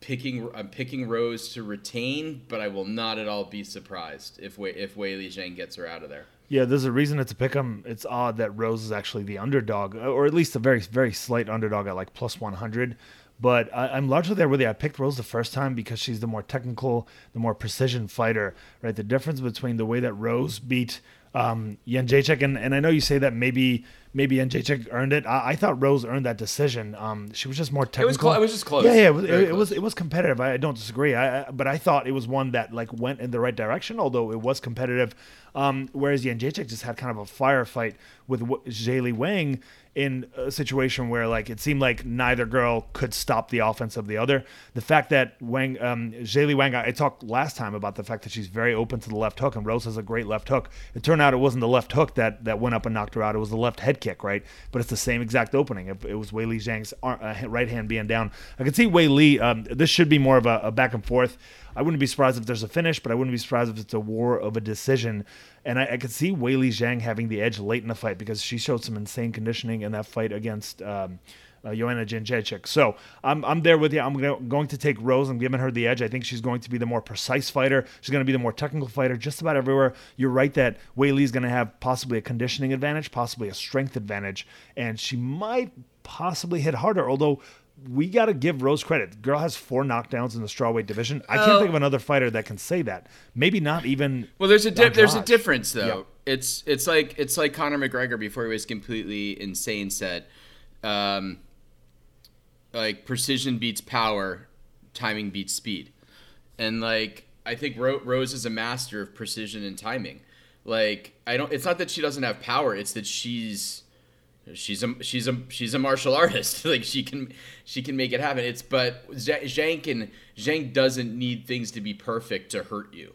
Speaker 3: picking I'm picking Rose to retain, but I will not at all be surprised if Wei, if Li Zhang gets her out of there.
Speaker 2: Yeah, there's a reason it's a pick 'em. It's odd that Rose is actually the underdog, or at least a very, very slight underdog at like plus 100. But I, I'm largely there with you. I picked Rose the first time because she's the more technical, the more precision fighter, right? The difference between the way that Rose beat um, Jędrzejczyk, and, and I know you say that maybe maybe Jędrzejczyk earned it. I, I thought Rose earned that decision. Um, she was just more technical.
Speaker 3: was clo- it was just close.
Speaker 2: Yeah, yeah, it was, it, it was it was competitive. I, I don't disagree. I, I but I thought it was one that like went in the right direction, although it was competitive. Um, whereas Jędrzejczyk just had kind of a firefight with w- Zhayli Wang in a situation where like it seemed like neither girl could stop the offense of the other. The fact that Wang, um, Zhayli Wang, I, I talked last time about the fact that she's very open to the left hook, and Rose has a great left hook. It turned out it wasn't the left hook that that went up and knocked her out. It was the left head kick, right? But it's the same exact opening. It, it was Weili Zhang's uh, right hand being down. I can see Weili. Um, this should be more of a, a back and forth. I wouldn't be surprised if there's a finish, but I wouldn't be surprised if it's a war of a decision. And I, I could see Weili Zhang having the edge late in the fight because she showed some insane conditioning in that fight against. Um, uh, Joanna Jędrzejczyk. So I'm, I'm there with you. I'm gonna, going to take Rose. I'm giving her the edge. I think she's going to be the more precise fighter. She's going to be the more technical fighter just about everywhere. You're right that Weili's going to have possibly a conditioning advantage, possibly a strength advantage, and she might possibly hit harder, although we got to give Rose credit. Girl has four knockdowns in the strawweight division. I can't
Speaker 3: Oh.
Speaker 2: think of another fighter that can say that. Maybe not even.
Speaker 3: Well, there's a di- there's a difference though. It's it's like it's like Conor McGregor before he was completely insane said, um, like precision beats power, timing beats speed, and like I think Ro- Rose is a master of precision and timing. Like I don't. It's not that she doesn't have power. It's that she's she's a she's a she's a martial artist. like she can she can make it happen. It's but Zha- Zhang can Zhang doesn't need things to be perfect to hurt you.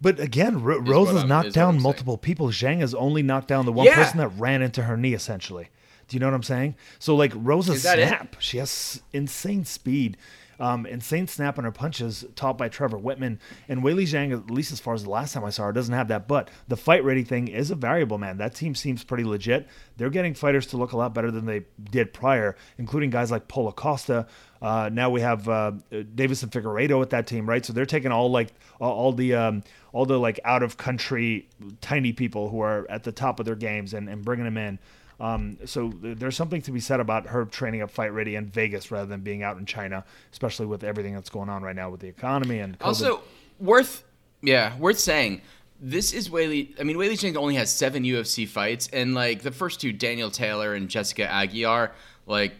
Speaker 2: But again, Ro- Rose has knocked down multiple people. Zhang has only knocked down the one
Speaker 3: Yeah.
Speaker 2: person that ran into her knee, essentially. Do you know what I'm saying? So, like, is
Speaker 3: Is it?
Speaker 2: snap. She has insane speed, um, insane snap on her punches, taught by Trevor Wittman. And Weili Zhang, at least as far as the last time I saw her, doesn't have that. But the fight ready thing is a variable, man. That team seems pretty legit. They're getting fighters to look a lot better than they did prior, including guys like Paulo Costa. Uh, now we have uh, Deiveson Figueiredo with that team, right? So they're taking all like all, all the um, all the like out of country tiny people who are at the top of their games and, and bringing them in. Um, so th- there's something to be said about her training up fight ready in Vegas rather than being out in China, especially with everything that's going on right now with the economy and COVID.
Speaker 3: Also, worth yeah, worth saying. This is Weili. I mean, Weili Zhang only has seven UFC fights, and like the first two, Danielle Taylor and Jessica Aguilar. Like,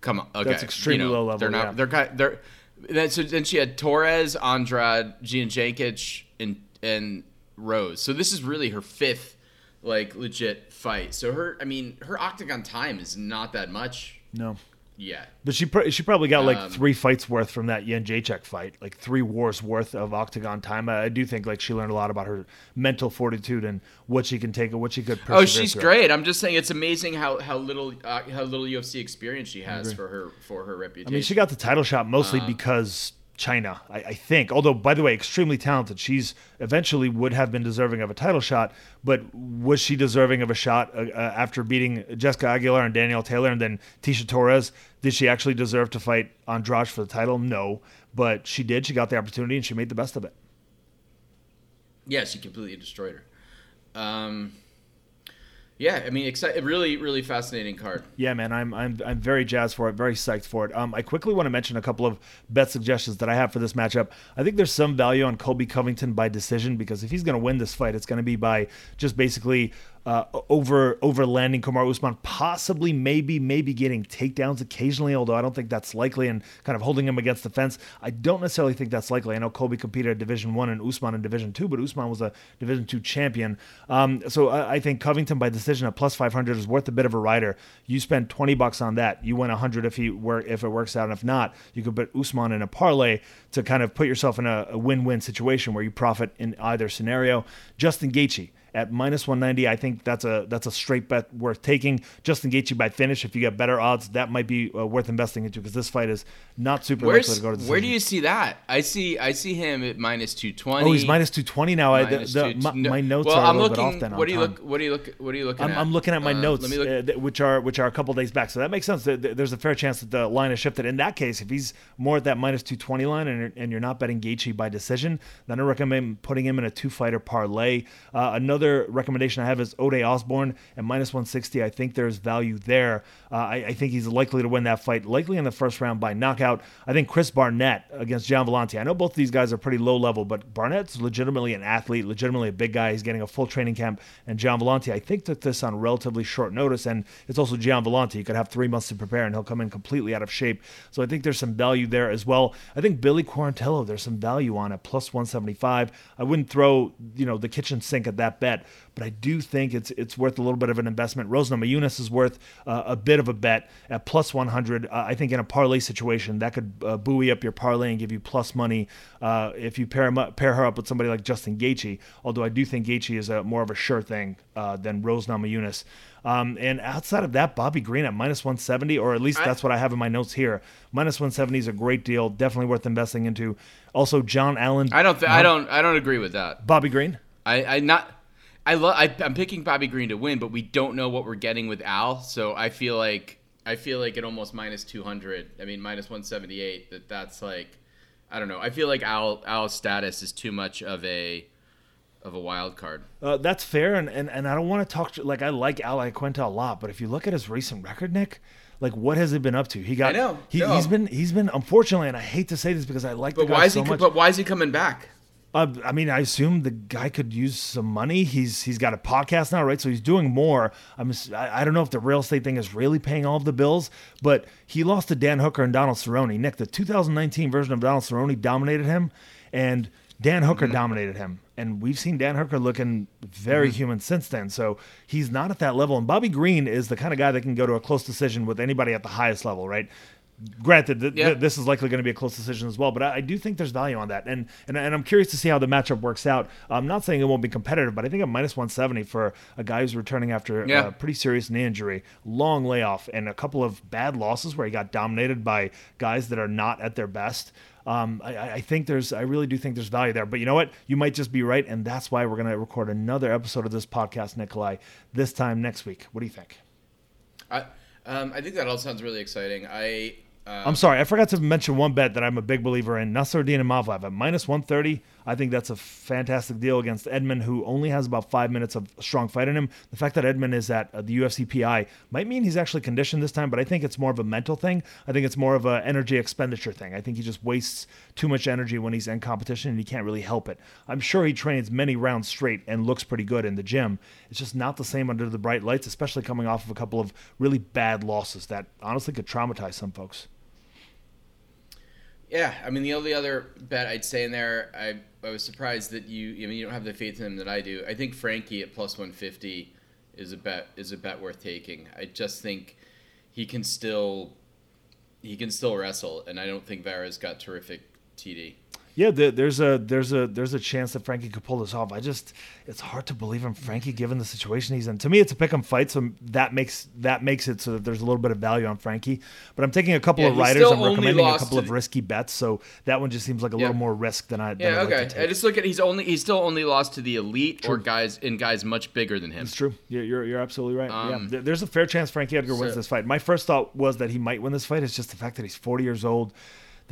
Speaker 3: come on, okay,
Speaker 2: That's extremely low level,
Speaker 3: They're not.
Speaker 2: yeah.
Speaker 3: They're. They're. Then so then she had Torres, Andrade, Gian Jankic, and and Rose. So this is really her fifth, like legit fight. So her, I mean, her octagon time is not that much
Speaker 2: no.
Speaker 3: Yeah.
Speaker 2: But she pr- she probably got like
Speaker 3: Um,
Speaker 2: three fights worth from that Jędrzejczyk fight, like three wars worth of octagon time. I, I do think like she learned a lot about her mental fortitude and what she can take and what she could.
Speaker 3: Oh, she's
Speaker 2: through.
Speaker 3: great. I'm just saying it's amazing how how little uh, how little UFC experience she has for her for her reputation.
Speaker 2: I mean, she got the title shot mostly
Speaker 3: Uh,
Speaker 2: because China, I, I think. Although, by the way, extremely talented. She's eventually would have been deserving of a title shot, but was she deserving of a shot uh, uh, after beating Jessica Aguilar and Danielle Taylor and then Tecia Torres? Did she actually deserve to fight Andrade for the title? No, but she did. She got the opportunity and she made the best of it.
Speaker 3: yeah, she completely destroyed her. Um, yeah, I mean, exci- really really fascinating card.
Speaker 2: Yeah, man, I'm I'm I'm very jazzed for it, very psyched for it. Um, I quickly want to mention a couple of bet suggestions that I have for this matchup. I think there's some value on Colby Covington by decision because if he's going to win this fight, it's going to be by just basically uh, over over landing Kamaru Usman, possibly maybe maybe getting takedowns occasionally, although I don't think that's likely, and kind of holding him against the fence. I don't necessarily think that's likely. I know Colby competed at Division One and Usman in Division Two, but Usman was a Division Two champion. Um, so I, I think Covington by decision at plus 500 is worth a bit of a rider. You spend 20 bucks on that, you win 100 if he work if it works out, and if not, you could put Usman in a parlay to kind of put yourself in a, a win-win situation where you profit in either scenario. Justin Gaethje at minus 190 i think that's a that's a straight bet worth taking justin Gaethje by finish if you get better odds that might be uh, worth investing into because this fight is not super likely to go to the
Speaker 3: where do you see that? I see I see him at minus two twenty.
Speaker 2: oh he's minus 220 now I, the, the,
Speaker 3: two-
Speaker 2: my,
Speaker 3: no-
Speaker 2: my notes
Speaker 3: well,
Speaker 2: are a
Speaker 3: I'm
Speaker 2: little
Speaker 3: looking,
Speaker 2: bit off then
Speaker 3: What do you
Speaker 2: time.
Speaker 3: look? What do you look? What are you looking
Speaker 2: I'm,
Speaker 3: at?
Speaker 2: I'm looking at my
Speaker 3: Uh,
Speaker 2: notes, uh, which are which are a couple days back. So that makes sense. Th- th- There's a fair chance that the line has shifted. In that case, if he's more at that minus 220 line and you're, and you're not betting Gaethje by decision, then I recommend putting him in a two fighter parlay. Uh, another recommendation I have is Ode Osborne at minus 160. I think there's value there. Uh, I, I think he's likely to win that fight, likely in the first round by knockout. I think Chris Barnett against Gian Villante. I know both of these guys are pretty low level, but Barnett's legitimately an athlete, legitimately a big guy. He's getting a full training camp, and Gian Villante, I think, took this on relatively short notice. And it's also Gian Villante. He could have three months to prepare, and he'll come in completely out of shape. So I think there's some value there as well. I think Billy Quarantillo, there's some value on at plus 175. I wouldn't throw you know the kitchen sink at that bet, but I do think it's it's worth a little bit of an investment. Rose Namajunas is worth uh, a bit of a bet at plus 100. Uh, I think in a parlay situation that could uh, buoy up your parlay and give you plus money uh, if you pair him up, pair her up with somebody like Justin Gaethje. Although I do think Gaethje is a more of a sure thing uh, than Rose Namajunas. Um, and outside of that, Bobby Green at minus 170, or at least that's what I have in my notes here. Minus 170 is a great deal, definitely worth investing into. Also, John Allen.
Speaker 3: I don't. Th- I don't. I don't agree with that.
Speaker 2: Bobby Green.
Speaker 3: I. I not. I love. I, I'm picking Bobby Green to win, but we don't know what we're getting with Al. So I feel like. I feel like at almost minus 200. I mean minus 178. That that's like. I don't know. I feel like Al Al's status is too much of a. Of a wild card.
Speaker 2: Uh, that's fair, and, and, and I don't want to talk like I like Al Iaquinta a lot, but if you look at his recent record, Nick, like what has he been up to? He got
Speaker 3: I know,
Speaker 2: he,
Speaker 3: no.
Speaker 2: he's been he's been unfortunately, and I hate to say this because I like
Speaker 3: But
Speaker 2: the guy
Speaker 3: why is
Speaker 2: so
Speaker 3: he?
Speaker 2: much.
Speaker 3: But why is he coming back?
Speaker 2: Uh, I mean, I assume the guy could use some money. He's he's got a podcast now, right? So he's doing more. I'm I, I don't know if the real estate thing is really paying all of the bills, but he lost to Dan Hooker and Donald Cerrone. Nick, the 2019 version of Donald Cerrone dominated him, and Dan Hooker dominated him. And we've seen Dan Hooker looking very human since then. So he's not at that level. And Bobby Green is the kind of guy that can go to a close decision with anybody at the highest level, right? Granted, th- th- this is likely going to be a close decision as well, but I, I do think there's value on that, and, and and I'm curious to see how the matchup works out. I'm not saying it won't be competitive, but I think a minus 170 for a guy who's returning after
Speaker 3: Yeah.
Speaker 2: a pretty serious knee injury, long layoff, and a couple of bad losses where he got dominated by guys that are not at their best. Um, I, I I think there's, I really do think there's value there. But you know what? You might just be right, and that's why we're going to record another episode of this podcast, Nikolai, this time next week. What do you think?
Speaker 3: I. Um, I think that all sounds really exciting. I. Um,
Speaker 2: I'm sorry, I forgot to mention one bet that I'm a big believer in. Nassourdine Imavov at minus 130. I think that's a fantastic deal against Edmen, who only has about five minutes of strong fight in him. The fact that Edmen is at uh, the UFC PI might mean he's actually conditioned this time, but I think it's more of a mental thing. I think it's more of an energy expenditure thing. I think he just wastes too much energy when he's in competition and he can't really help it. I'm sure he trains many rounds straight and looks pretty good in the gym. It's just not the same under the bright lights, especially coming off of a couple of really bad losses that honestly could traumatize some folks.
Speaker 3: Yeah, I mean the only other bet I'd say in there, I I was surprised that you I mean you don't have the faith in him that I do. I think Frankie at plus one fifty is a bet is a bet worth taking. I just think he can still he can still wrestle, and I don't think Vera's got terrific TD.
Speaker 2: Yeah, there's a there's a there's a chance that Frankie could pull this off. I just it's hard to believe in Frankie given the situation he's in. To me, it's a pick 'em fight, so that makes that makes it so that there's a little bit of value on Frankie. But I'm taking a couple
Speaker 3: Yeah,
Speaker 2: of riders. I'm recommending a couple of
Speaker 3: the-
Speaker 2: risky bets, so that one just seems like a
Speaker 3: Yeah.
Speaker 2: little more risk than I. Than
Speaker 3: Yeah,
Speaker 2: I'd like
Speaker 3: okay.
Speaker 2: to
Speaker 3: I just look at he's only he's still only lost to the elite or guys in guys much bigger than him.
Speaker 2: It's true. You're you're, you're absolutely right. yeah,
Speaker 3: Um,
Speaker 2: There- there's a fair chance Frankie Edgar wins this fight. My first thought was that he might win this fight. It's just the fact that he's 40 years old.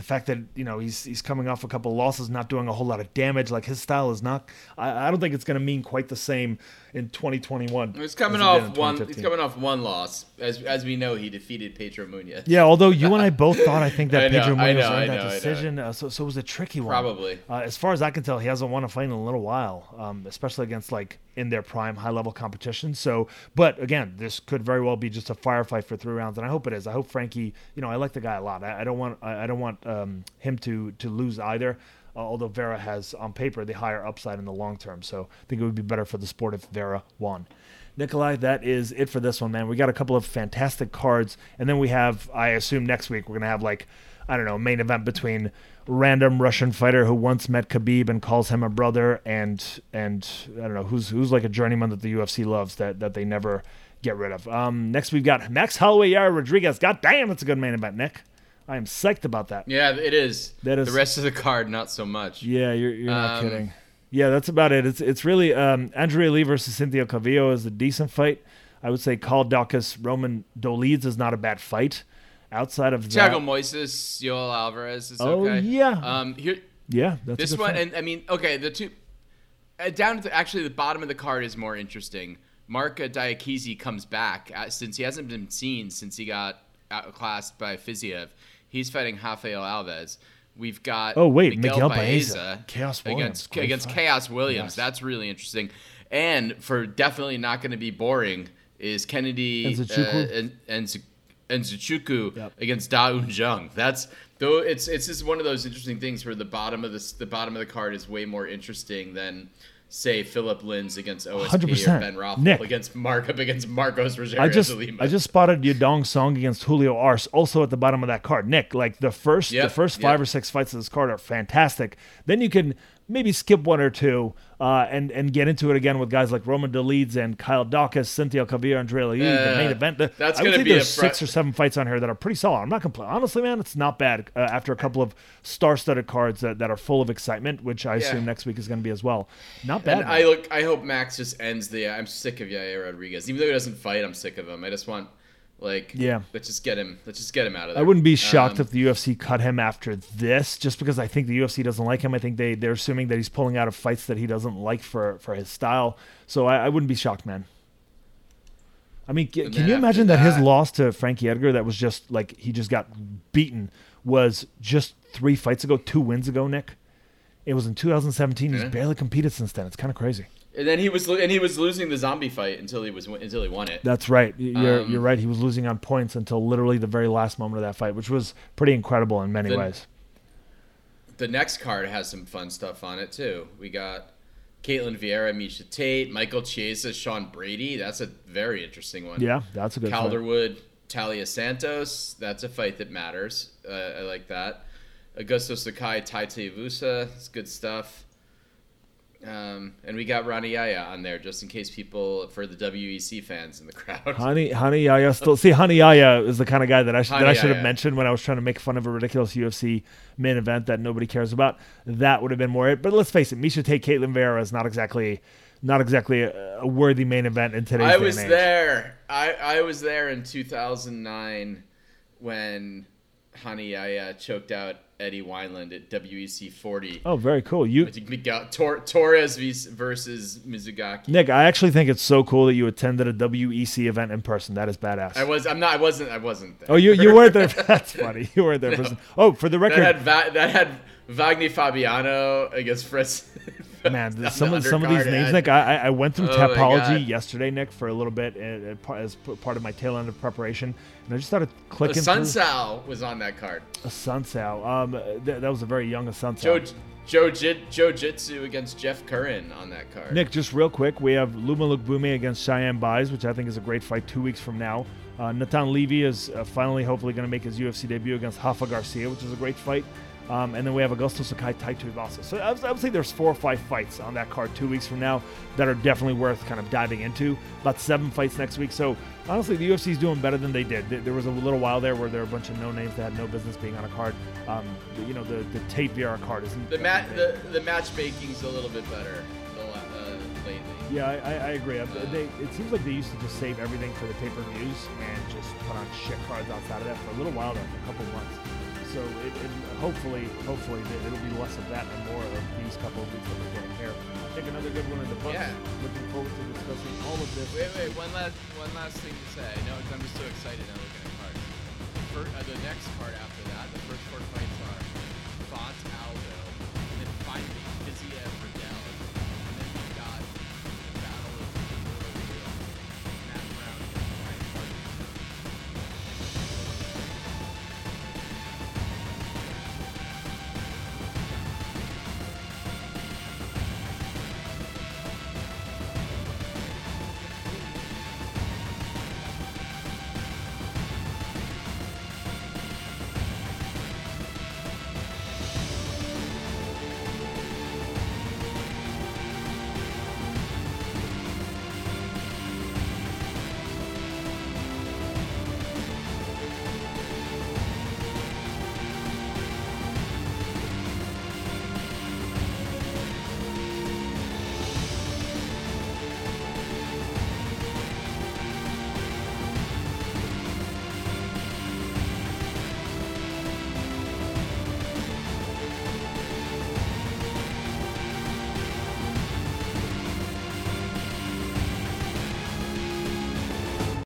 Speaker 2: The fact that you know he's he's coming off a couple losses, not doing a whole lot of damage. Like his style is not. I, I don't think it's going to mean quite the same in 2021.
Speaker 3: He's coming
Speaker 2: as it did
Speaker 3: off one. He's coming off one loss, as as we know, he defeated Pedro Munhoz.
Speaker 2: Yeah, although you and I both thought I think that
Speaker 3: I know,
Speaker 2: Pedro Munhoz
Speaker 3: know,
Speaker 2: earned
Speaker 3: know,
Speaker 2: that decision, uh, so so it was a tricky one.
Speaker 3: Probably.
Speaker 2: Uh, as far as I can tell, he hasn't won a fight in a little while, um, especially against like in their prime high level competition. So, but again, this could very well be just a firefight for three rounds, and I hope it is. I hope Frankie, you know, I like the guy a lot. I, I don't want I, I don't want um, him to to lose either. Uh, although Vera has on paper the higher upside in the long term, so I think it would be better for the sport if Vera won. Nikolai, that is it for this one, man. We got a couple of fantastic cards, and then we have, I assume, next week we're gonna have like, I don't know, main event between random Russian fighter who once met Khabib and calls him a brother, and and I don't know who's who's like a journeyman that the UFC loves that that they never get rid of. Um, next we've got Max Holloway, Yair Rodriguez. God damn, that's a good main event, Nick. I am psyched about that.
Speaker 3: Yeah, it is.
Speaker 2: That is-
Speaker 3: the rest of the card, not so much.
Speaker 2: Yeah, you're, you're not
Speaker 3: Um,
Speaker 2: kidding. Yeah, that's about it. It's it's really um, Andrea Lee versus Cynthia Calvillo is a decent fight. I would say Carl Daukaus, Roman Dolidze is not a bad fight. Outside of that,
Speaker 3: Moises, Yoel Alvarez is
Speaker 2: Oh,
Speaker 3: okay.
Speaker 2: yeah.
Speaker 3: Um, here,
Speaker 2: yeah, that's
Speaker 3: this one,
Speaker 2: fight.
Speaker 3: and I mean, okay, the two uh, down to the, actually the bottom of the card is more interesting. Mark Diakiese comes back uh, since he hasn't been seen since he got outclassed by Fiziev. He's fighting Rafael Alves. We've got
Speaker 2: Oh, wait,
Speaker 3: Miguel,
Speaker 2: Miguel
Speaker 3: Baeza,
Speaker 2: Baeza. Khaos Williams,
Speaker 3: against
Speaker 2: great
Speaker 3: against
Speaker 2: fight.
Speaker 3: Khaos Williams.
Speaker 2: Yes.
Speaker 3: That's really interesting. And for definitely not going to be boring is Kennedy
Speaker 2: And
Speaker 3: uh, and and and Nzechukwu
Speaker 2: Yep.
Speaker 3: against Da Un Jung. That's though it's it's just one of those interesting things where the bottom of this the bottom of the card is way more interesting than say Philip Lins against OSP
Speaker 2: 100%.
Speaker 3: or Ben
Speaker 2: Nick.
Speaker 3: against Mark up against Marcos Rogerio
Speaker 2: I just. I just spotted Yadong Song against Julio Arce also at the bottom of that card. Nick, like the first the first five
Speaker 3: yep.
Speaker 2: or six fights of this card are fantastic. Then you can maybe skip one or two uh, and and get into it again with guys like Roman Dolidze and Kyle Daukaus, Cynthia Calvillo, Andrea Lee, the main event. The,
Speaker 3: that's
Speaker 2: I would
Speaker 3: gonna
Speaker 2: say
Speaker 3: be a
Speaker 2: there's six or seven fights on here that are pretty solid. I'm not complaining. Honestly, man, it's not bad uh, after a couple of star-studded cards that, that are full of excitement, which I assume next week is going to be as well. Not bad.
Speaker 3: I look. I hope Max just ends the. I'm sick of Yair Rodriguez. Even though he doesn't fight, I'm sick of him. I just want, like,
Speaker 2: Yeah.
Speaker 3: Let's just get him. Let's just get him out of there.
Speaker 2: I wouldn't be shocked
Speaker 3: Um,
Speaker 2: if the UFC cut him after this, just because I think the UFC doesn't like him. I think they they're assuming that he's pulling out of fights that he doesn't like for for his style. So I, I wouldn't be shocked, man. I mean, can you imagine that, his loss to Frankie Edgar, that was just like he just got beaten, was just three fights ago, two wins ago, Nick? It was in 2017. He's barely competed since then. It's kind of crazy.
Speaker 3: And then he was lo- and he was losing the zombie fight until he was until he won it.
Speaker 2: That's right. You're
Speaker 3: Um,
Speaker 2: you're right. He was losing on points until literally the very last moment of that fight, which was pretty incredible in many
Speaker 3: Then-
Speaker 2: ways.
Speaker 3: The next card has some fun stuff on it too. We got Ketlen Vieira, Miesha Tate, Michael Chiesa, Sean Brady. That's a very interesting one.
Speaker 2: Yeah, that's a good fight.
Speaker 3: Calderwood, Taila Santos. That's a fight that matters. Uh, I like that. Augusto Sakai, Tuivasa. It's good stuff. Um, and we got Rani Yahya on there just in case people for the WEC fans in the crowd.
Speaker 2: Rani, Rani Yahya still see Rani Yahya is the kind of guy that I sh- that I should have mentioned when I was trying to make fun of a ridiculous UFC main event that nobody cares about. That would have been more it. But let's face it, Miesha Tate, Ketlen Vieira is not exactly not exactly a, a worthy main event in today's
Speaker 3: I was there. I, I was there in 2009 when Rani Yahya choked out Eddie Wineland at WEC 40.
Speaker 2: Oh, very cool. You
Speaker 3: Tor- Torres versus Mizugaki.
Speaker 2: Nick, I actually think it's so cool that you attended a WEC event in person. That is badass.
Speaker 3: I was. I'm not. I wasn't. I wasn't there.
Speaker 2: oh, you you weren't there. That's funny. You weren't there in person. Oh, for the
Speaker 3: That
Speaker 2: record,
Speaker 3: had Va- that had Wagner Fabiano against Fritz.
Speaker 2: Man, some of some of these names,
Speaker 3: ad.
Speaker 2: Nick. I, I I went through
Speaker 3: Oh
Speaker 2: Tapology yesterday, Nick, for a little bit uh, par- as part of my tail end of preparation, and I just started clicking.
Speaker 3: Sun Sal was on that card.
Speaker 2: Assunção. Um, th- that was a very young
Speaker 3: Joe
Speaker 2: Assunção.
Speaker 3: Joe Jit Joe Jitsu against Jeff Curran on that card.
Speaker 2: Nick, just real quick, we have Loma Lookboonmee against Cheyanne Buys, which I think is a great fight two weeks from now. Uh, Natan Levy is uh, finally, hopefully, going to make his UFC debut against Rafa Garcia, which is a great fight. Um, and then we have Augusto Sakai Tai Tuivasa. So I would, I would, say there's four or five fights on that card two weeks from now that are definitely worth kind of diving into. About seven fights next week. So honestly, the UFC is doing better than they did. There was a little while there where there were a bunch of no names that had no business being on a card. Um, you know, the the Tate Vieira card isn't.
Speaker 3: The mat the, the matchmaking's a little bit better uh, lately.
Speaker 2: Yeah, I, I agree. Uh, they, it seems like they used to just save everything for the pay per views and just put on shit cards outside of that for a little while there, a couple months. So it, it, hopefully, hopefully it'll be less of that and more of these couple of weeks that we're getting here. I think another good one in the book.
Speaker 3: Yeah.
Speaker 2: Looking forward to discussing all of this.
Speaker 3: Wait, wait, one last, one last thing to say. I know I'm just so excited now looking at cards. For, uh, the next part after that, the first